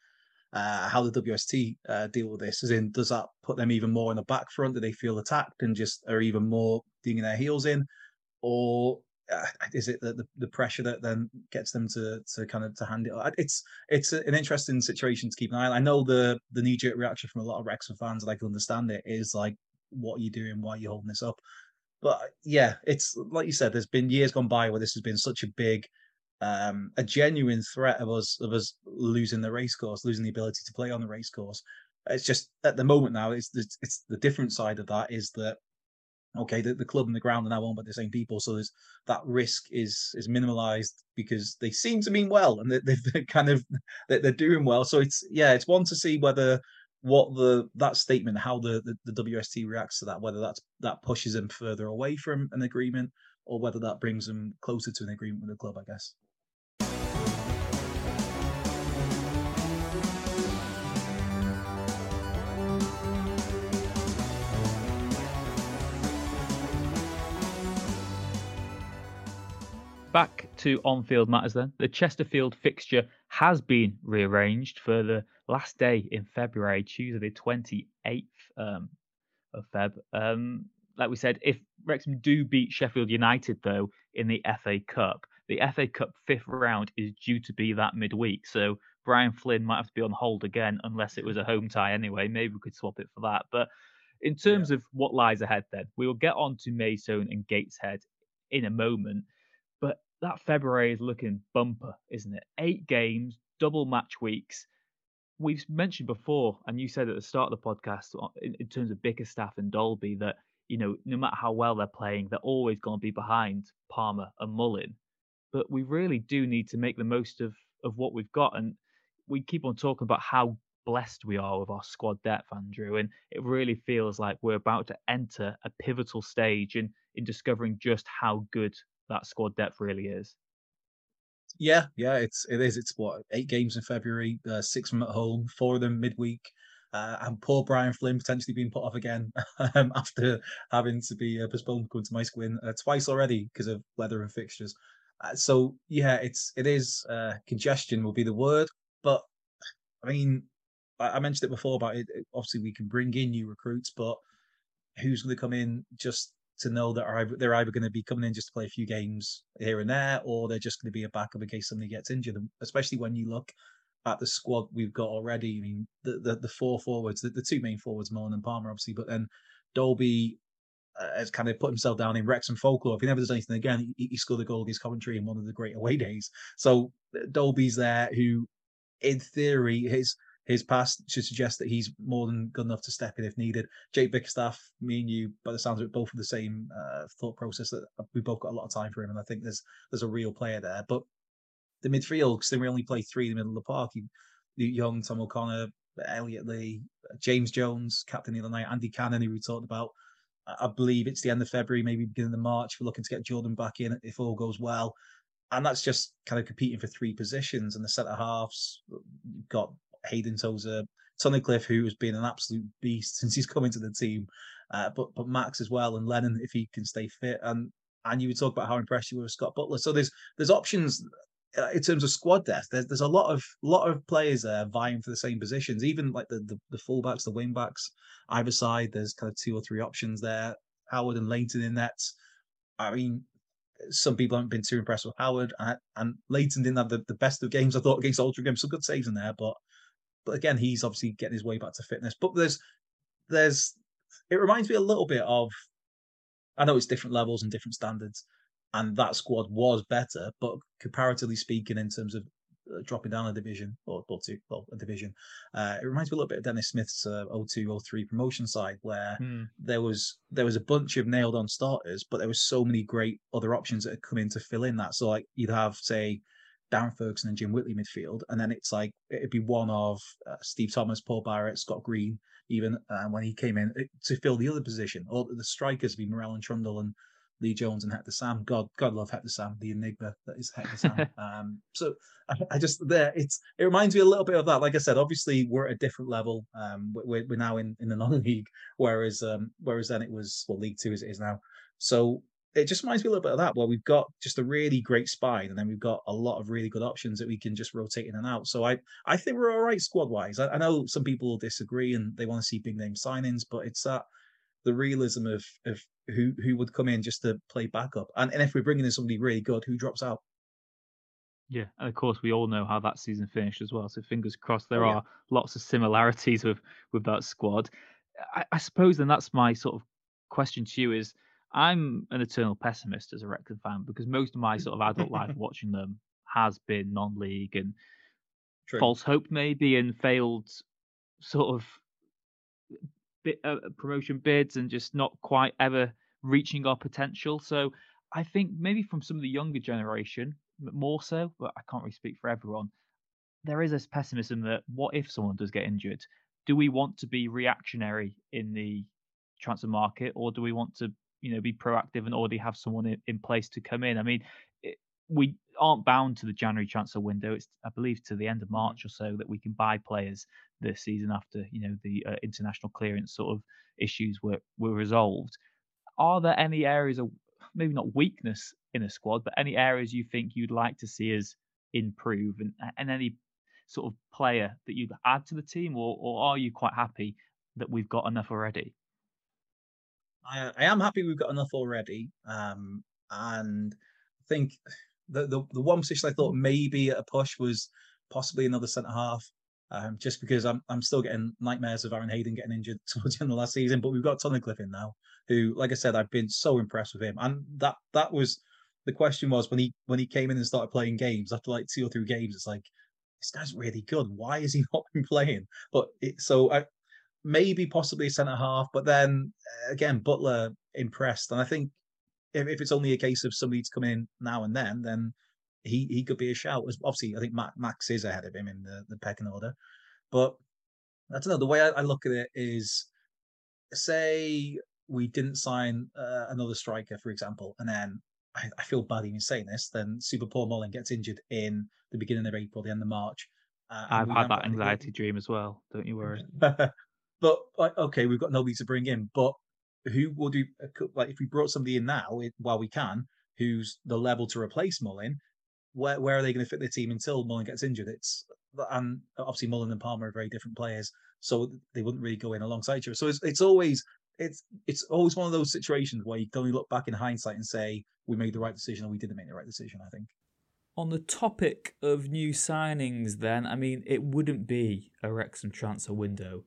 D: uh, how the WST uh, deal with this. As in, does that put them even more in the back front? Do they feel attacked and just are even more digging their heels in, or uh, is it the, the, the pressure that then gets them to to kind of to hand it? It's it's an interesting situation to keep an eye on. I know the the knee jerk reaction from a lot of Wrexham fans, and I can understand it. Is like, what are you doing? Why are you holding this up? But yeah, it's like you said. There's been years gone by where this has been such a big um, a genuine threat of us of us losing the race course, losing the ability to play on the race course. It's just at the moment now, it's the, it's the different side of that is that okay, the, the club and the ground are now owned by the same people, so there's that risk is is minimalized because they seem to mean well and they, they've kind of they're doing well. So it's yeah, it's one to see whether what the that statement, how the, the, the WST reacts to that, whether that's that pushes them further away from an agreement or whether that brings them closer to an agreement with the club, I guess.
B: Back to on-field matters then. The Chesterfield fixture has been rearranged for the last day in February, Tuesday the 28th um, of Feb. Um, like we said, if Wrexham do beat Sheffield United though in the FA Cup, the FA Cup fifth round is due to be that midweek. So Brian Flynn might have to be on hold again unless it was a home tie anyway. Maybe we could swap it for that. But in terms yeah. of what lies ahead, then we will get on to Maidstone and Gateshead in a moment that February is looking bumper, isn't it? Eight games, double match weeks. We've mentioned before, and you said at the start of the podcast, uh, in, in terms of Bickerstaff and Dalby, that you know no matter how well they're playing, they're always going to be behind Palmer and Mullin. but we really do need to make the most of of what we've got. And we keep on talking about how blessed we are with our squad depth, Andrew, and it really feels like we're about to enter a pivotal stage in in discovering just how good that squad depth really is.
D: Yeah, yeah, it's it is. It's what eight games in February, uh, six from at home, four of them midweek. Uh, and poor Brian Flynn potentially being put off again um, after having to be uh, postponed going to Maesgwyn uh, twice already because of weather and fixtures. Uh, so yeah, it's it is uh, congestion will be the word, but I mean, I, I mentioned it before about it. Obviously, we can bring in new recruits, but who's going to come in just to know that are they're either going to be coming in just to play a few games here and there, or they're just going to be a backup in case somebody gets injured. especially when you look at the squad we've got already. I mean, the the, the four forwards, the, the two main forwards, Mullin and Palmer, obviously, but then Dalby uh, has kind of put himself down in Wrexham folklore. If he never does anything again, he, he scored a goal against Coventry in one of the great away days. So Dalby's there, who, in theory, his his past should suggest that he's more than good enough to step in if needed. Jake Bickerstaff, me and you, by the sounds of it, both of the same uh, thought process that we both got a lot of time for him, and I think there's there's a real player there. But the midfield, because we only play three in the middle of the park. You, Young, Tom O'Connor, Elliot Lee, James Jones, captain the other night, Andy Cannon, who we talked about. I believe it's the end of February, maybe beginning of March. We're looking to get Jordan back in if all goes well. And that's just kind of competing for three positions. And the centre halves, you've got Hayden Tozer, Tunnicliffe, who has been an absolute beast since he's come into the team, uh, but but Max as well, and Lennon if he can stay fit. And and you would talk about how impressed you were with Scott Butler. So there's there's options uh, in terms of squad depth. There's there's a lot of lot of players there vying for the same positions. Even like the the, the fullbacks, the wingbacks, either side. There's kind of two or three options there. Howard and Lainton in nets. I mean, some people haven't been too impressed with Howard, and, and Lainton didn't have the, the best of games. I thought against Altrincham, some good saves in there, but but again, he's obviously getting his way back to fitness. But there's there's it reminds me a little bit of I know it's different levels and different standards, and that squad was better, but comparatively speaking, in terms of uh, dropping down a division or, or two, well, a division, uh, it reminds me a little bit of Denis Smith's uh, 02 03 promotion side, where hmm. there was there was a bunch of nailed on starters, but there was so many great other options that had come in to fill in that. So like you'd have say Darren Ferguson and Jim Whitley midfield, and then it's like it'd be one of uh, Steve Thomas, Paul Barrett, Scott Green, even uh, when he came in to fill the other position. Or the strikers be Morrell and Trundle and Lee Jones and Hector Sam. God, God love Hector Sam, the enigma that is Hector Sam. um, so I, I, just there, it's it reminds me a little bit of that. Like I said, obviously we're at a different level. Um, we're, we're now in in the non-league, whereas um, whereas then it was well League Two as it is now. So it just reminds me a little bit of that, where we've got just a really great spine, and then we've got a lot of really good options that we can just rotate in and out. So I, I think we're all right squad wise. I, I, know some people will disagree and they want to see big name signings, but it's that the realism of of who who would come in just to play backup, and and if we're bringing in somebody really good, who drops out?
B: Yeah, and of course we all know how that season finished as well. So fingers crossed. There oh, yeah. are lots of similarities with with that squad. I, I suppose then that's my sort of question to you is I'm an eternal pessimist as a Wrexham fan because most of my sort of adult life watching them has been non-league and True. false hope maybe and failed sort of bit, uh, promotion bids and just not quite ever reaching our potential. So I think maybe from some of the younger generation more so, but I can't really speak for everyone. There is this pessimism that what if someone does get injured? Do we want to be reactionary in the transfer market, or do we want to you know be proactive and already have someone in, in place to come in. I mean, it, we aren't bound to the January transfer window. It's I believe to the end of mm-hmm. March or so that we can buy players this season after you know the uh, international clearance sort of issues were were resolved. Are there any areas of maybe not weakness in a squad, but any areas you think you'd like to see us improve and, and any sort of player that you'd add to the team, or, or are you quite happy that we've got enough already?
D: I, I am happy we've got enough already. Um, and I think the, the, the one position I thought maybe a push was possibly another centre half. Um, just because I'm I'm still getting nightmares of Aaron Hayden getting injured towards the end of last season, but we've got Tunnicliffe in now, who, like I said, I've been so impressed with him, and that that was the question was when he when he came in and started playing games after like two or three games, it's like this guy's really good. Why is he not been playing? But it, so I maybe possibly a centre half, but then uh, again, Butler impressed. And I think if, if it's only a case of somebody to come in now and then, then he he could be a shout. Obviously, I think Max is ahead of him in the, the pecking order. But I don't know. The way I, I look at it is, say we didn't sign uh, another striker, for example, and then I, I, feel bad even saying this. Then Super Paul Mullin gets injured in the beginning of April, the end of March.
E: Uh, I've had that anxiety dream as well. Don't you worry.
D: but like, okay, we've got nobody to bring in. But who would do uh, like if we brought somebody in now while we can, who's the level to replace Mullin? Where where are they going to fit the team until Mullin gets injured? It's and obviously Mullin and Palmer are very different players, so they wouldn't really go in alongside each other. So it's it's always it's it's always one of those situations where you can only look back in hindsight and say we made the right decision or we didn't make the right decision. I think.
B: On the topic of new signings, then I mean it wouldn't be a Wrexham transfer window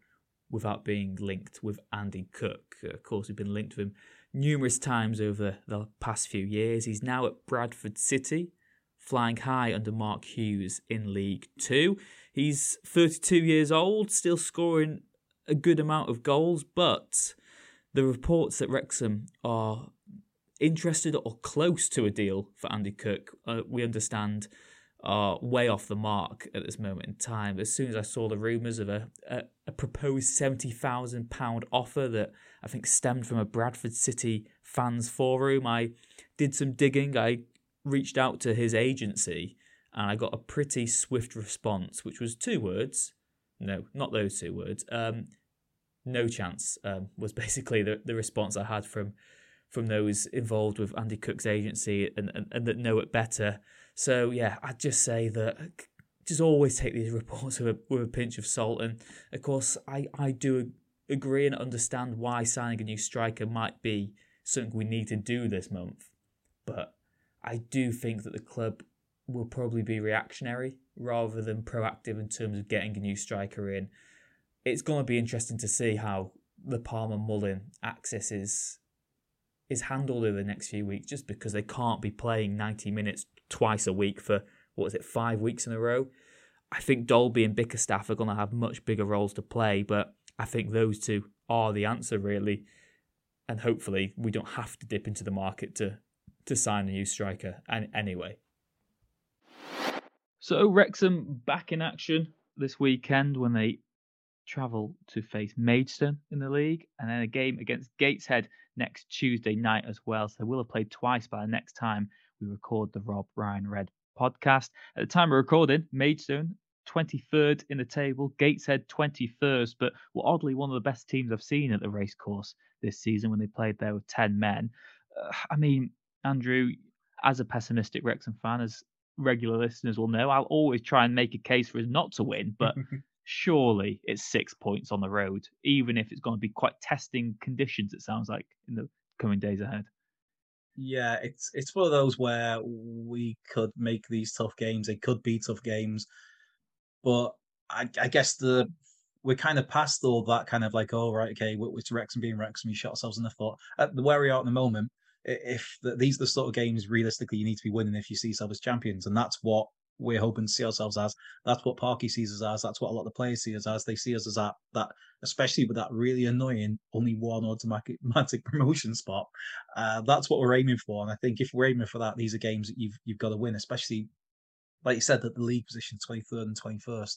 B: without being linked with Andy Cook. Of course, we've been linked with him numerous times over the past few years. He's now at Bradford City, flying high under Mark Hughes in League Two. He's 32 years old, still scoring a good amount of goals, but the reports that Wrexham are interested or close to a deal for Andy Cook, uh, we understand are way off the mark at this moment in time. As soon as I saw the rumours of a, a, a proposed £70,000 offer that I think stemmed from a Bradford City fans forum, I did some digging. I reached out to his agency and I got a pretty swift response, which was two words. No, not those two words. Um, no chance um, was basically the, the response I had from from those involved with Andy Cook's agency and, and, and that know it better. So yeah, I'd just say that just always take these reports with a, with a pinch of salt. And of course, I, I do agree and understand why signing a new striker might be something we need to do this month. But I do think that the club will probably be reactionary rather than proactive in terms of getting a new striker in. It's going to be interesting to see how the Palmer Mullin axis is is handled over the next few weeks just because they can't be playing 90 minutes twice a week for, what was it, five weeks in a row. I think Dalby and Bickerstaff are going to have much bigger roles to play, but I think those two are the answer, really. And hopefully, we don't have to dip into the market to, to sign a new striker and anyway.
E: So, Wrexham back in action this weekend when they travel to face Maidstone in the league, and then a game against Gateshead next Tuesday night as well. So they will have played twice by the next time we record the Rob Ryan Red podcast. At the time of recording, Maidstone 23rd in the table, Gateshead 21st, but were oddly one of the best teams I've seen at the racecourse this season when they played there with 10 men. Uh, I mean, Andrew, as a pessimistic Wrexham fan, as regular listeners will know, I'll always try and make a case for us not to win, but surely it's six points on the road, even if it's going to be quite testing conditions, it sounds like, in the coming days ahead.
D: Yeah, it's it's one of those where we could make these tough games. They could be tough games, but I, I guess the we're kind of past all that kind of like, oh right, okay, it's Wrexham being Wrexham. We shot ourselves in the foot. At the where we are at the moment, if the, these are the sort of games realistically you need to be winning if you see yourself as champions, and that's what we're hoping to see ourselves as. That's what Parky sees us as. That's what a lot of the players see us as. They see us as that that, especially with that really annoying only one automatic promotion spot. Uh, that's what we're aiming for. And I think if we're aiming for that, these are games that you've you've got to win, especially like you said that the league position 23rd and 21st.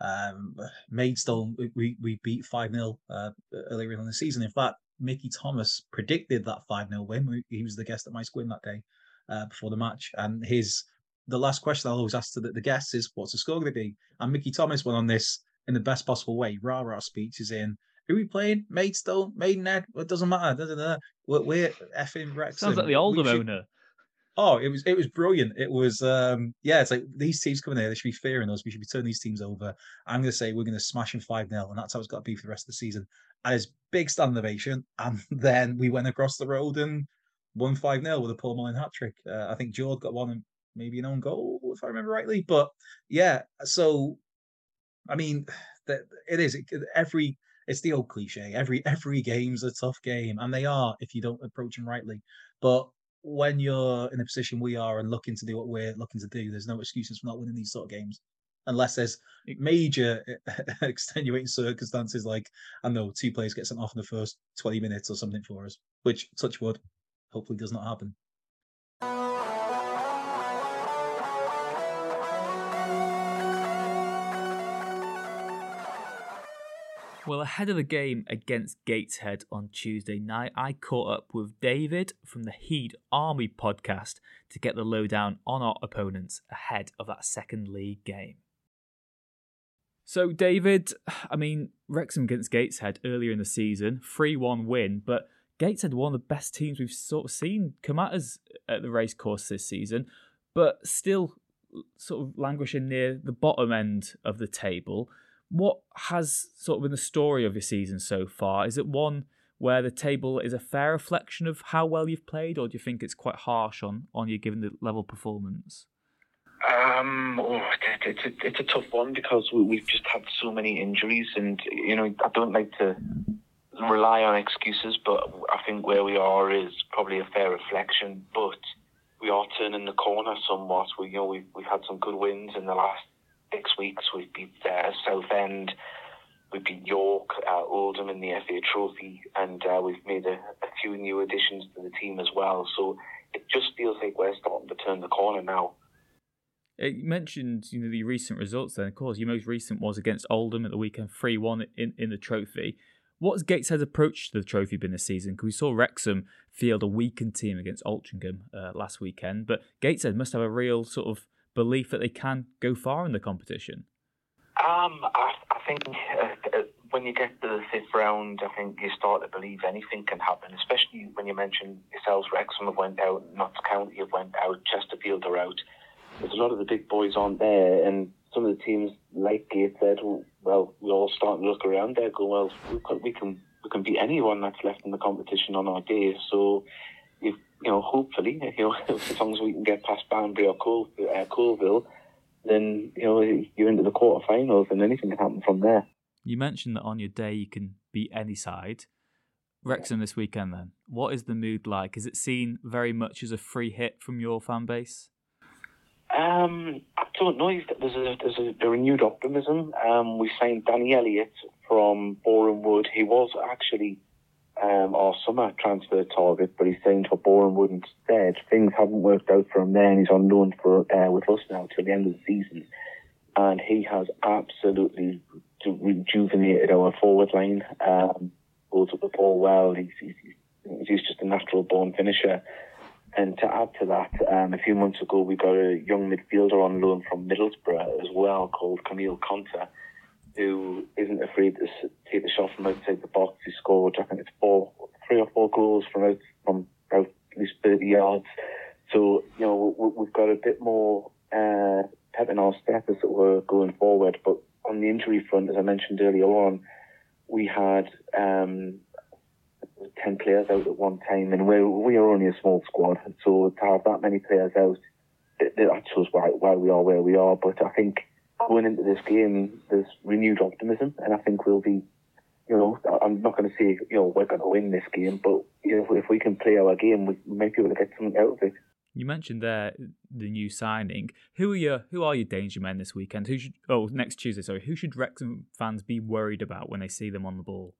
D: Um, Maidstone, we, we beat 5 0 uh, earlier in the season. In fact, Mickey Thomas predicted that 5 0 win. He was the guest at Maesgwyn that day uh, before the match. And his the last question I'll always ask to the, the guests is, what's the score going to be? And Mickey Thomas went on this in the best possible way. Rah rah speech is in. Who are we playing? Maidstone, Maidenhead. It doesn't matter. Da, da, da. We're, we're effing Wrexham.
E: Sounds like the Oldham owner.
D: Oh, it was it was brilliant. It was um yeah, it's like these teams coming here, they should be fearing us. We should be turning these teams over. I'm gonna say we're gonna smash them 5 0, and that's how it's got to be for the rest of the season. And it's big stand ovation. And then we went across the road and won 5 0 with a Paul Mullin hat trick. Uh, I think George got one maybe an own goal, if I remember rightly. But yeah, so I mean, it is it, every. It's the old cliche. Every every game's a tough game, and they are if you don't approach them rightly. But when you're in a position we are and looking to do what we're looking to do, there's no excuses for not winning these sort of games, unless there's major extenuating circumstances like I know two players get sent off in the first 20 minutes or something for us, which touch wood, hopefully does not happen.
B: Well, ahead of the game against Gateshead on Tuesday night, I caught up with David from the Heed Army podcast to get the lowdown on our opponents ahead of that second league game. So, David, I mean, Wrexham against Gateshead earlier in the season, 3 1 win, but Gateshead one of the best teams we've sort of seen come at us at the racecourse this season, but still sort of languishing near the bottom end of the table. What has sort of been the story of your season so far? Is it one where the table is a fair reflection of how well you've played, or do you think it's quite harsh on on you given the level performance?
F: Um, oh, it's, it's, a, it's a tough one because we, have just had so many injuries, and you know I don't like to rely on excuses, but I think where we are is probably a fair reflection. But we are turning the corner somewhat. We you know we've we've had some good wins in the last six weeks. We've beat uh, Southend, we beat York, uh, Oldham in the FA Trophy, and uh, we've made a, a, few new additions to the team as well. So it just feels like we're starting to turn the corner now.
B: Uh, you mentioned, you know, the recent results. Then, of course, your most recent was against Oldham at the weekend, three-one in, in the trophy. What's Gateshead's approach to the trophy been this season? Because we saw Wrexham field a weakened team against Altrincham uh, last weekend, but Gateshead must have a real sort of belief that they can go far in the competition?
F: Um, I, I think uh, uh, when you get to the fifth round, I think you start to believe anything can happen. Especially when you mention yourselves, Wrexham have went out, Notts County have went out, Chesterfield are out. There's a lot of the big boys on there, and some of the teams like Gateshead, well, we all start to look around there, go, well, we can we can beat anyone that's left in the competition on our day. So you know, hopefully, you know, as long as we can get past Banbury or Cole, uh, Coalville, then you know you're into the quarterfinals, and anything can happen from there.
B: You mentioned that on your day you can beat any side. Wrexham this weekend, then, what is the mood like? Is it seen very much as a free hit from your fan base?
F: Um, I don't know. There's a there's a, a renewed optimism. Um, we signed Danny Elliott from Boreham Wood. He was actually um, our summer transfer target, but he's signed for Wood instead. Things haven't worked out for him there, and he's on loan for uh, with us now till the end of the season. And he has absolutely rejuvenated our forward line. Um, goes up the ball well. He's, he's, he's just a natural born finisher. And to add to that, um, a few months ago we got a young midfielder on loan from Middlesbrough as well called Kamil Conteh who isn't afraid to take the shot from outside the box. He scored, I think it's four, three or four goals from out from at least thirty yards. So you know we've got a bit more uh, pep in our step as we're going forward. But on the injury front, as I mentioned earlier on, we had um, ten players out at one time, and we we are only a small squad. So to have that many players out, that shows why why we are where we are. But I think going into this game, there's renewed optimism, and I think we'll be, you know, I'm not going to say, you know, we're going to win this game, but you know, if we can play our game, we might be able to get something out of it.
B: You mentioned there the new signing. Who are your Who are your danger men this weekend? Who should oh next Tuesday? Sorry, who should Wrexham fans be worried about when they see them on the ball?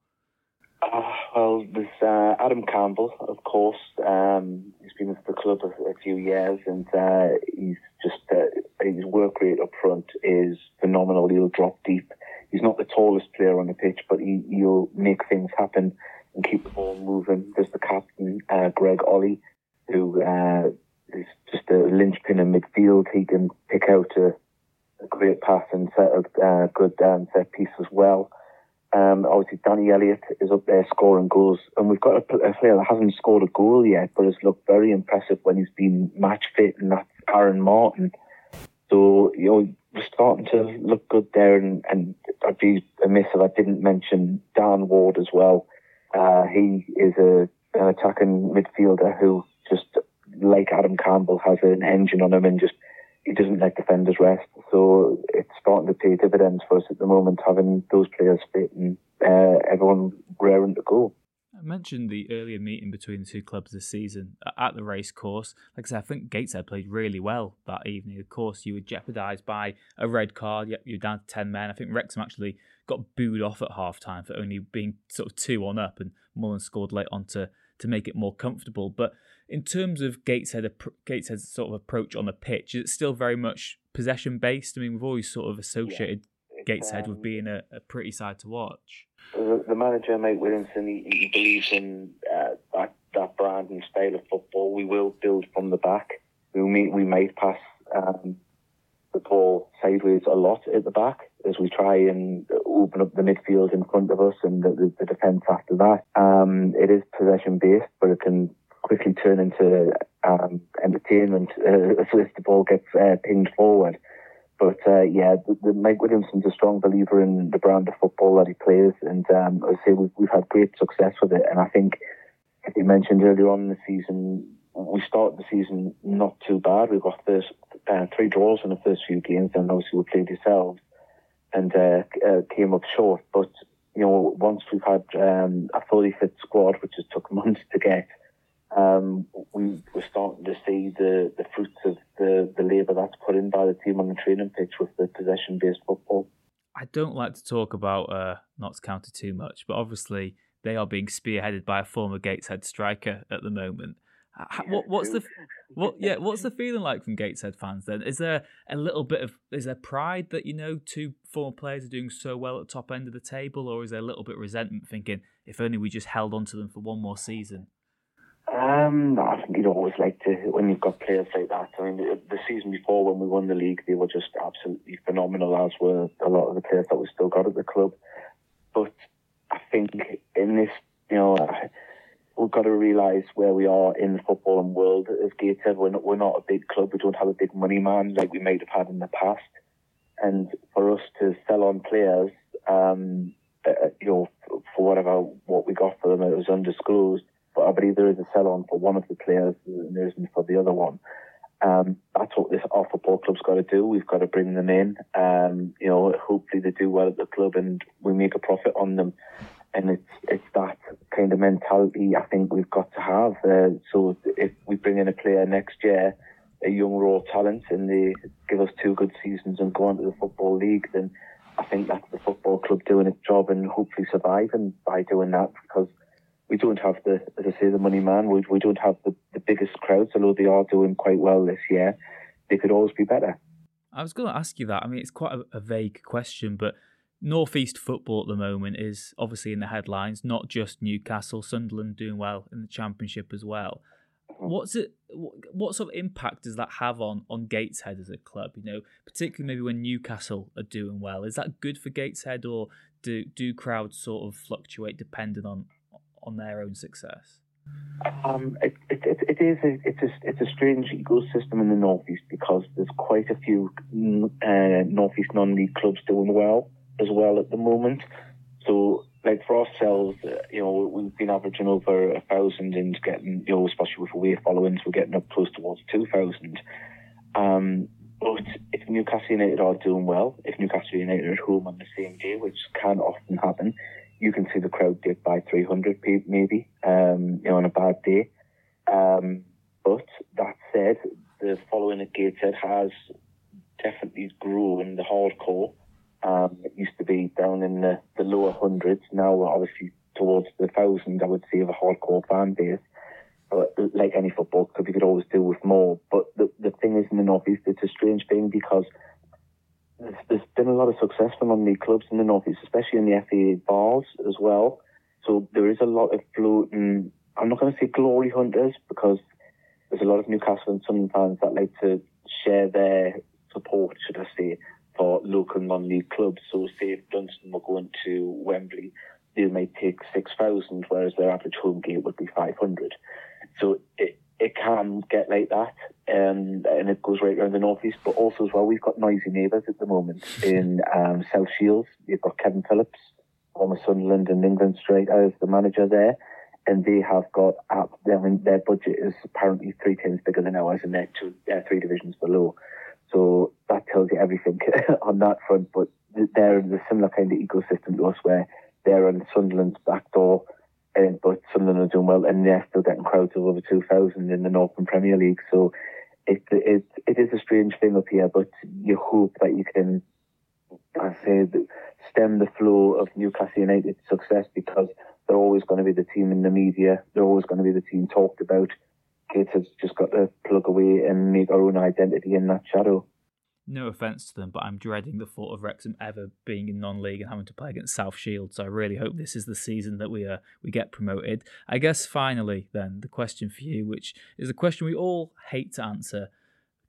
F: Uh, well, there's uh, Adam Campbell, of course. Um, he's been with the club a, a few years, and uh, he's just uh, his work rate up front is phenomenal. He'll drop deep. He's not the tallest player on the pitch, but he, he'll make things happen and keep the ball moving. There's the captain, uh, Greg Olley, who uh, is just a linchpin in midfield. He can pick out a, a great pass and set a uh, good um, set piece as well. Um, obviously, Danny Elliott is up there scoring goals, and we've got a, a, player that hasn't scored a goal yet, but has looked very impressive when he's been match fit, and that's Aaron Martin. So you know, we're starting to look good there, and, and I'd be amiss if I didn't mention Dan Ward as well. Uh, he is a an attacking midfielder who just like Adam Campbell has an engine on him and just he doesn't let defenders rest. So it's starting to pay dividends for us at the moment, having those players fit and uh, everyone raring to go.
B: I mentioned the earlier meeting between the two clubs this season at the race course. Like I said, I think Gateshead played really well that evening. Of course, you were jeopardised by a red card. Yep, you're down to 10 men. I think Wrexham actually got booed off at half time for only being sort of two on up, and Mullin scored late on to, to make it more comfortable. But in terms of Gateshead, Gateshead's sort of approach on the pitch, is it still very much possession based? I mean, we've always sort of associated Gateshead
F: um,
B: with being a, a pretty side to watch.
F: The, the manager, Mike Williamson, he, he believes in uh, that, that brand and style of football. We will build from the back. We may, we might pass um, the ball sideways a lot at the back as we try and open up the midfield in front of us and the, the, the defence after that. Um, it is possession based, but it can quickly turn into um, entertainment uh, as the ball gets uh, pinged forward. But uh, yeah, the, the Mike Williamson's a strong believer in the brand of football that he plays, and um, I say we've, we've had great success with it. And I think, as you mentioned earlier on in the season, we started the season not too bad. We got first, uh, three draws in the first few games, and obviously we played yourselves and uh, uh, came up short. But you know, once we've had um, a fully fit squad, which has took months to get, um, we we're starting to see the, the fruits of the, the labour that's put in by the team on the training pitch with the possession based football.
B: I don't like to talk about uh, Notts County too much, but obviously they are being spearheaded by a former Gateshead striker at the moment. what, what's the what? Yeah, what's the feeling like from Gateshead fans? Then is there a little bit of is there pride that you know two former players are doing so well at the top end of the table, or is there a little bit of resentment, thinking if only we just held on to them for one more season?
F: Um, no, I think you'd always like to when you've got players like that. I mean, the, the season before when we won the league, they were just absolutely phenomenal, as were a lot of the players that we still got at the club. But I think in this, you know, we've got to realise where we are in the footballing world as Gateshead. We're not, we're not a big club. We don't have a big money man like we might have had in the past. And for us to sell on players, um, you know, for whatever what we got for them, it was undisclosed but I believe there is a sell on for one of the players and there isn't for the other one. Um, that's what this our football club's got to do. We've got to bring them in. Um, you know, hopefully they do well at the club and we make a profit on them. And it's it's that kind of mentality I think we've got to have. Uh, so if we bring in a player next year, a young raw talent, and they give us two good seasons and go on to the football league, then I think that's the football club doing its job and hopefully surviving by doing that because we don't have the, as I say, the money man. We, we don't have the, the biggest crowds, although they are doing quite well this year. They could always be better.
B: I was going to ask you that. I mean, it's quite a, a vague question, but Northeast football at the moment is obviously in the headlines. Not just Newcastle, Sunderland doing well in the Championship as well. Mm-hmm. What's it? What sort of impact does that have on on Gateshead as a club? You know, particularly maybe when Newcastle are doing well. Is that good for Gateshead, or do do crowds sort of fluctuate depending on on their own success?
F: Um, it, it, it, is a, it's a it's a strange ecosystem in the northeast because there's quite a few uh, northeast non-league clubs doing well as well at the moment. So, like for ourselves, uh, you know, we've been averaging over a thousand and getting, you know, especially with away followings, we're getting up close towards two thousand. Um, but if Newcastle United are doing well, if Newcastle United are at home on the same day, which can often happen, you can see the crowd dip by 300 people, maybe, um, you know, on a bad day. Um, but that said, the following at Gateshead has definitely grown the hardcore. Um, it used to be down in the, the lower hundreds. Now we're obviously towards the thousand, I would say, of a hardcore fan base. But like any football club, you could always do with more. But the, the thing is, in the Northeast, it's a strange thing because there's, been a lot of success from non-league clubs in the northeast, especially in the FA Vase as well. So there is a lot of floating. I'm not going to say glory hunters because there's a lot of Newcastle and Sunderland fans that like to share their support, should I say, for local non-league clubs. So say if Dunston were going to Wembley, they might take 6,000, whereas their average home gate would be 500. So it, it can get like that, um, and it goes right around the northeast. But also as well, we've got noisy neighbours at the moment in um, South Shields. You've got Kevin Phillips, former Sunderland and England straight as the manager there, and they have got up. I mean, their budget is apparently three times bigger than ours, and they're two, they're three divisions below. So that tells you everything on that front. But they're in a similar kind of ecosystem to us, where they're on Sunderland's back door uh, but them are doing well, and they're still getting crowds of over 2,000 in the Northern Premier League. So it, it, it is a strange thing up here, but you hope that you can, I say, stem the flow of Newcastle United's success because they're always going to be the team in the media. They're always going to be the team talked about. Kids have just got to plug away and make our own identity in that shadow.
B: No offense to them, but I'm dreading the thought of Wrexham ever being in non-league and having to play against South Shield. So I really hope this is the season that we uh, we get promoted. I guess finally, then the question for you, which is a question we all hate to answer,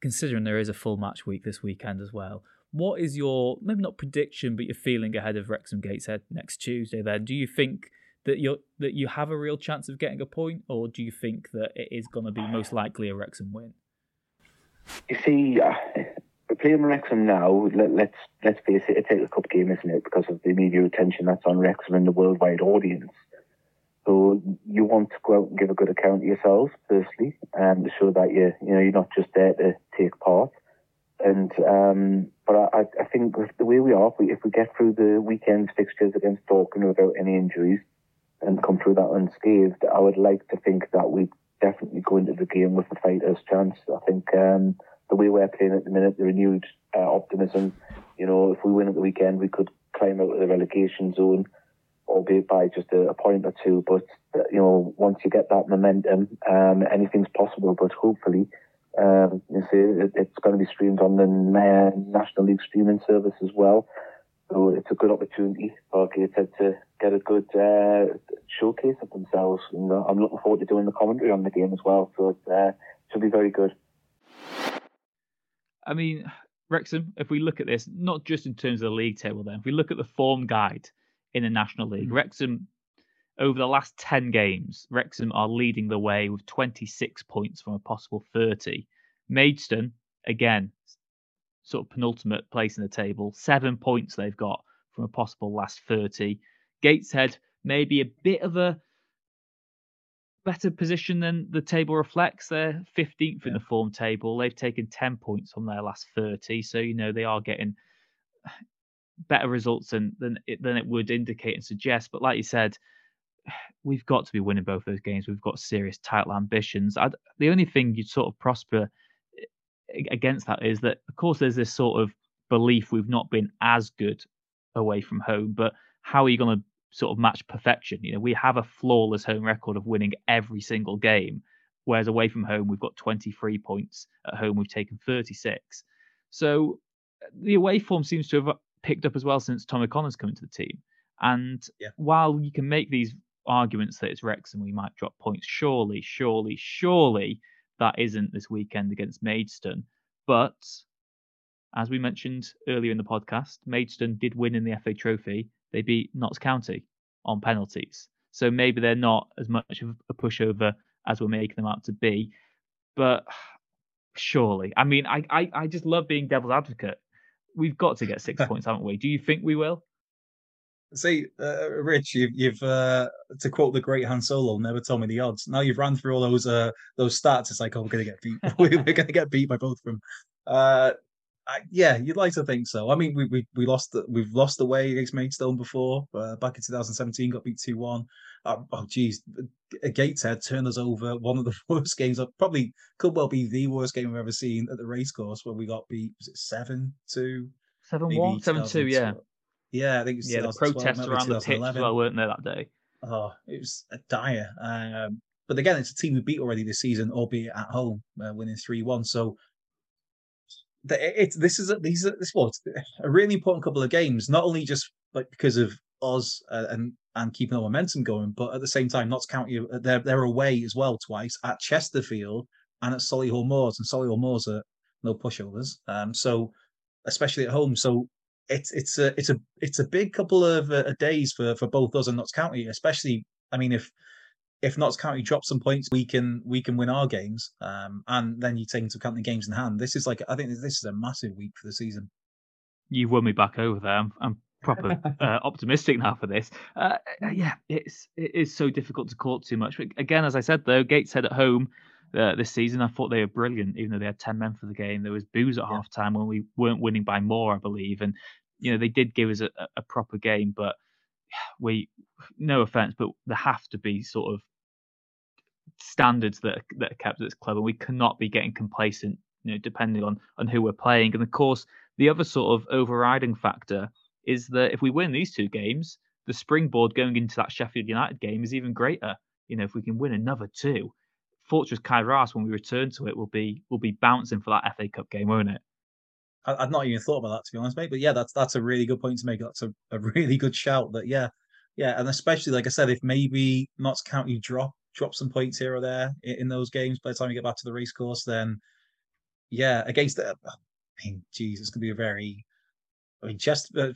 B: considering there is a full match week this weekend as well. What is your maybe not prediction, but your feeling ahead of Wrexham Gateshead next Tuesday? Then, do you think that you that you have a real chance of getting a point, or do you think that it is going to be most likely a Wrexham win?
F: You see, uh, playing Wrexham now. Let, us let's, let's face it, it's a cup game, isn't it? Because of the media attention that's on Wrexham and the worldwide audience. So you want to go out and give a good account of yourselves, firstly, and to show that you you know you're not just there to take part. And um, but I, I think the way we are, if we, if we get through the weekend's fixtures against Dorking without any injuries and come through that unscathed, I would like to think that we definitely go into the game with a fighter's chance. I think um, the way we're playing at the minute, the renewed uh, optimism, you know, if we win at the weekend, we could climb out of the relegation zone, albeit by just a, a point or two. But, uh, you know, once you get that momentum, um, anything's possible. But hopefully, um, you see, it, it's going to be streamed on the National League streaming service as well. So it's a good opportunity for Gateshead to get a good uh, showcase of themselves. And uh, I'm looking forward to doing the commentary on the game as well. So it uh, should be very good.
B: I mean, Wrexham, if we look at this, not just in terms of the league table, then, if we look at the form guide in the National League, mm. Wrexham, over the last 10 games, Wrexham are leading the way with 26 points from a possible 30. Maidstone, again, sort of penultimate place in the table, seven points they've got from a possible last 30. Gateshead, maybe a bit of a better position than the table reflects. They're 15th yeah. in the form table. They've taken 10 points from their last 30. So, you know, they are getting better results than, than, it, than it would indicate and suggest. But like you said, we've got to be winning both those games. We've got serious title ambitions. I'd, the only thing you'd sort of prosper eh, against that is that, of course, there's this sort of belief we've not been as good away from home. But how are you going to sort of match perfection. You know, we have a flawless home record of winning every single game, whereas away from home we've got 23 points. At home we've taken 36. So the away form seems to have picked up as well since Tom O'Connor's come into the team. And yeah. while you can make these arguments that it's Rex and we might drop points, surely, surely, surely that isn't this weekend against Maidstone. But as we mentioned earlier in the podcast, Maidstone did win in the FA Trophy they beat Notts County on penalties. So maybe they're not as much of a pushover as we're making them out to be. But surely, I mean, I, I, I just love being devil's advocate. We've got to get six points, haven't we? Do you think we will?
D: See, uh, Rich, you've, you've uh, to quote the great Han Solo, never told me the odds. Now you've ran through all those uh, those stats. It's like, oh, we're gonna get beat. we're gonna get beat by both of them. Uh, I, yeah, you'd like to think so. I mean, we we, we lost the, we've lost the way against Maidstone before. Uh, back in 2017, got beat two one. Um, oh, geez, Gateshead turned us over. One of the worst games. Probably could well be the worst game I've ever seen at the racecourse where we got beat. Was it seven two?
B: Seven one, seven two. Yeah.
D: Yeah, I think
B: yeah. The protests around the pitch as well, weren't there that day?
D: Oh, it was dire. Um, but again, it's a team we beat already this season, albeit at home, uh, winning three one. So it's this is these this was a really important couple of games, not only just like because of us uh, and and keeping the momentum going, but at the same time, Notts County uh, they're they're away as well twice at Chesterfield and at Solihull Moors, and Solihull Moors are no pushovers. Um, so especially at home, so it's it's a it's a it's a big couple of uh, days for for both us and Notts County, especially. I mean, if if Notts County drop some points, we can we can win our games. Um, and then you take into account the games in hand. This is like I think this is a massive week for the season.
B: You've won me back over there. I'm, I'm proper uh, optimistic now for this. Uh, uh, yeah, it's it is so difficult to call too much. But again, as I said though, Gateshead at home uh, this season, I thought they were brilliant. Even though they had ten men for the game, there was booze at yeah. half time when we weren't winning by more, I believe. And you know they did give us a, a proper game, but we no offense, but there have to be sort of standards that are, that are kept at this club, and we cannot be getting complacent. You know, depending on on who we're playing, and of course, the other sort of overriding factor is that if we win these two games, the springboard going into that Sheffield United game is even greater. You know, if we can win another two, Fortress Caerhun, when we return to it, will be will be bouncing for that FA Cup game, won't it?
D: I, would not even thought about that to be honest, mate. But yeah, that's that's a really good point to make. That's a, a really good shout. That yeah, yeah, and especially like I said, if maybe Notts County drop drop some points here or there in, in those games by the time you get back to the racecourse, then yeah, against the, I mean, geez, it's gonna be a very, I mean, just uh,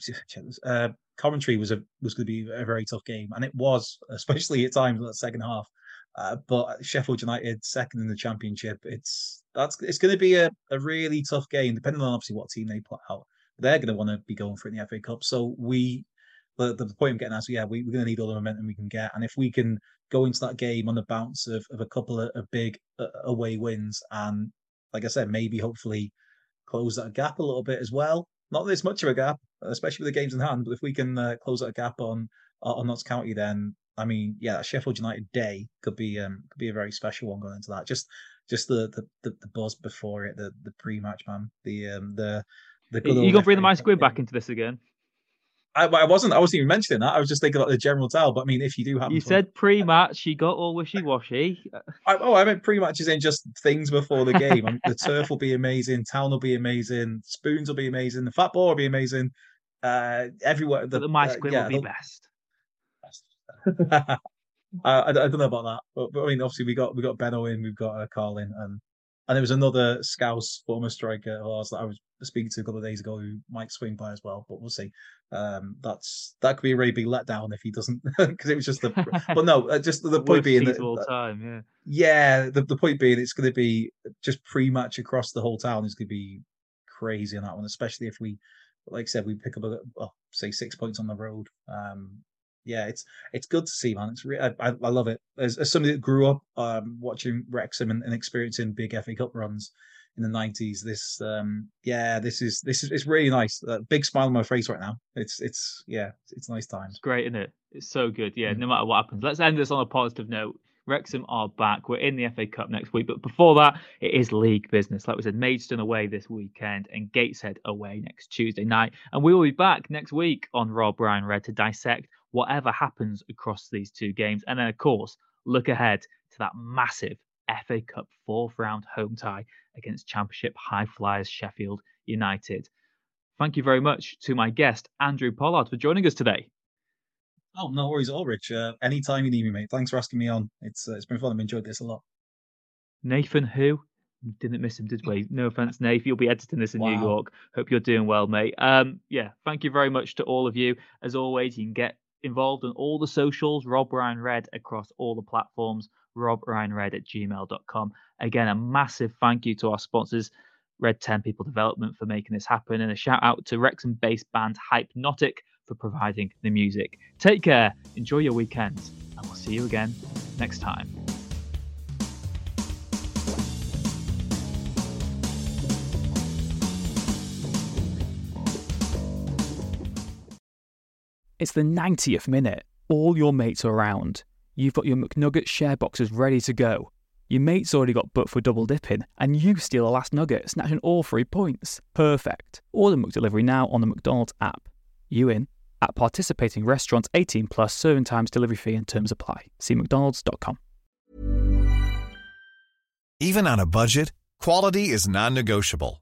D: uh, Coventry was a was going to be a very tough game, and it was, especially at times in the second half. Uh, but Sheffield United second in the championship, it's that's it's going to be a, a really tough game, depending on obviously what team they put out. They're going to want to be going for it in the FA Cup. So we, the, the point I'm getting at, so yeah, we, we're going to need all the momentum we can get, and if we can go into that game on the bounce of, of a couple of, of big uh, away wins, and like I said, maybe hopefully close that gap a little bit as well. Not this much of a gap, especially with the games in hand. But if we can uh, close that gap on on Notts County, then I mean, yeah, Sheffield United day could be um could be a very special one going into that. Just just the the, the, the buzz before it, the the pre match, man. The um the the
B: you gonna bring the Maesgwyn back into this again?
D: I, I wasn't. I wasn't even mentioning that. I was just thinking about the general tell. But I mean, if you do have,
B: you said pre-match, you got all wishy-washy.
D: I, oh, I meant pre-matches in just things before the game. the turf will be amazing. Town will be amazing. Spoons will be amazing. The fat ball will be amazing. Uh, everywhere.
B: The, the Maesgwyn uh, yeah, will be best.
D: I, I, don't know about that, but, but, I mean, obviously we got we got Benno in, we've got uh, Carlin, and and there was another Scouse former striker who I was, I was speaking to a couple of days ago who might swing by as well, but we'll see. Um, that's that could be a really big letdown if he doesn't, because it was just the. but no, uh, just the, the point being that
B: all time, yeah,
D: yeah. The, the point being, it's going to be just pre-match across the whole town is going to be crazy on that one, especially if we, like I said, we pick up a well, say six points on the road. Um, yeah, it's it's good to see, man. It's re- I, I love it. As, as somebody that grew up um, watching Wrexham and, and, experiencing big FA Cup runs in the nineties, this um, yeah, this is this is it's really nice. Uh, big smile on my face right now. It's it's yeah, it's nice times.
B: It's great, isn't it? It's so good. Yeah, mm no matter what happens. Let's end this on a positive note. Wrexham are back. We're in the FA Cup next week, but before that, it is league business. Like we said, Maidstone away this weekend and Gateshead away next Tuesday night. And we will be back next week on Rob Ryan Red to dissect whatever happens across these two games. And then, of course, look ahead to that massive FA Cup fourth round home tie against Championship high flyers Sheffield United. Thank you very much to my guest, Andrew Pollard, for joining us today.
D: Oh, no worries at all, Rich. Uh, anytime you need me, mate. Thanks for asking me on. It's uh, It's been fun. I've enjoyed this a lot.
B: Nathan, who? Didn't miss him, did we? No offense, Nate. You'll be editing this in wow. New York. Hope you're doing well, mate. Um, yeah, thank you very much to all of you. As always, you can get involved on all the socials, Rob Ryan Red across all the platforms, robryanred at gmail.com. Again, a massive thank you to our sponsors, red10 People Development, for making this happen, and a shout out to Wrexham based band Hypenotic for providing the music. Take care, enjoy your weekend, and we'll see you again next time. It's the 90th minute. All your mates are around. You've got your McNugget share boxes ready to go. Your mate's already got booked for double dipping, and you steal the last nugget, snatching all three points. Perfect. Order McDelivery now on the McDonald's app. You in? At participating restaurants 18 plus serving times, delivery fee and terms apply. See McDonald's.com.
G: Even on a budget, quality is non negotiable.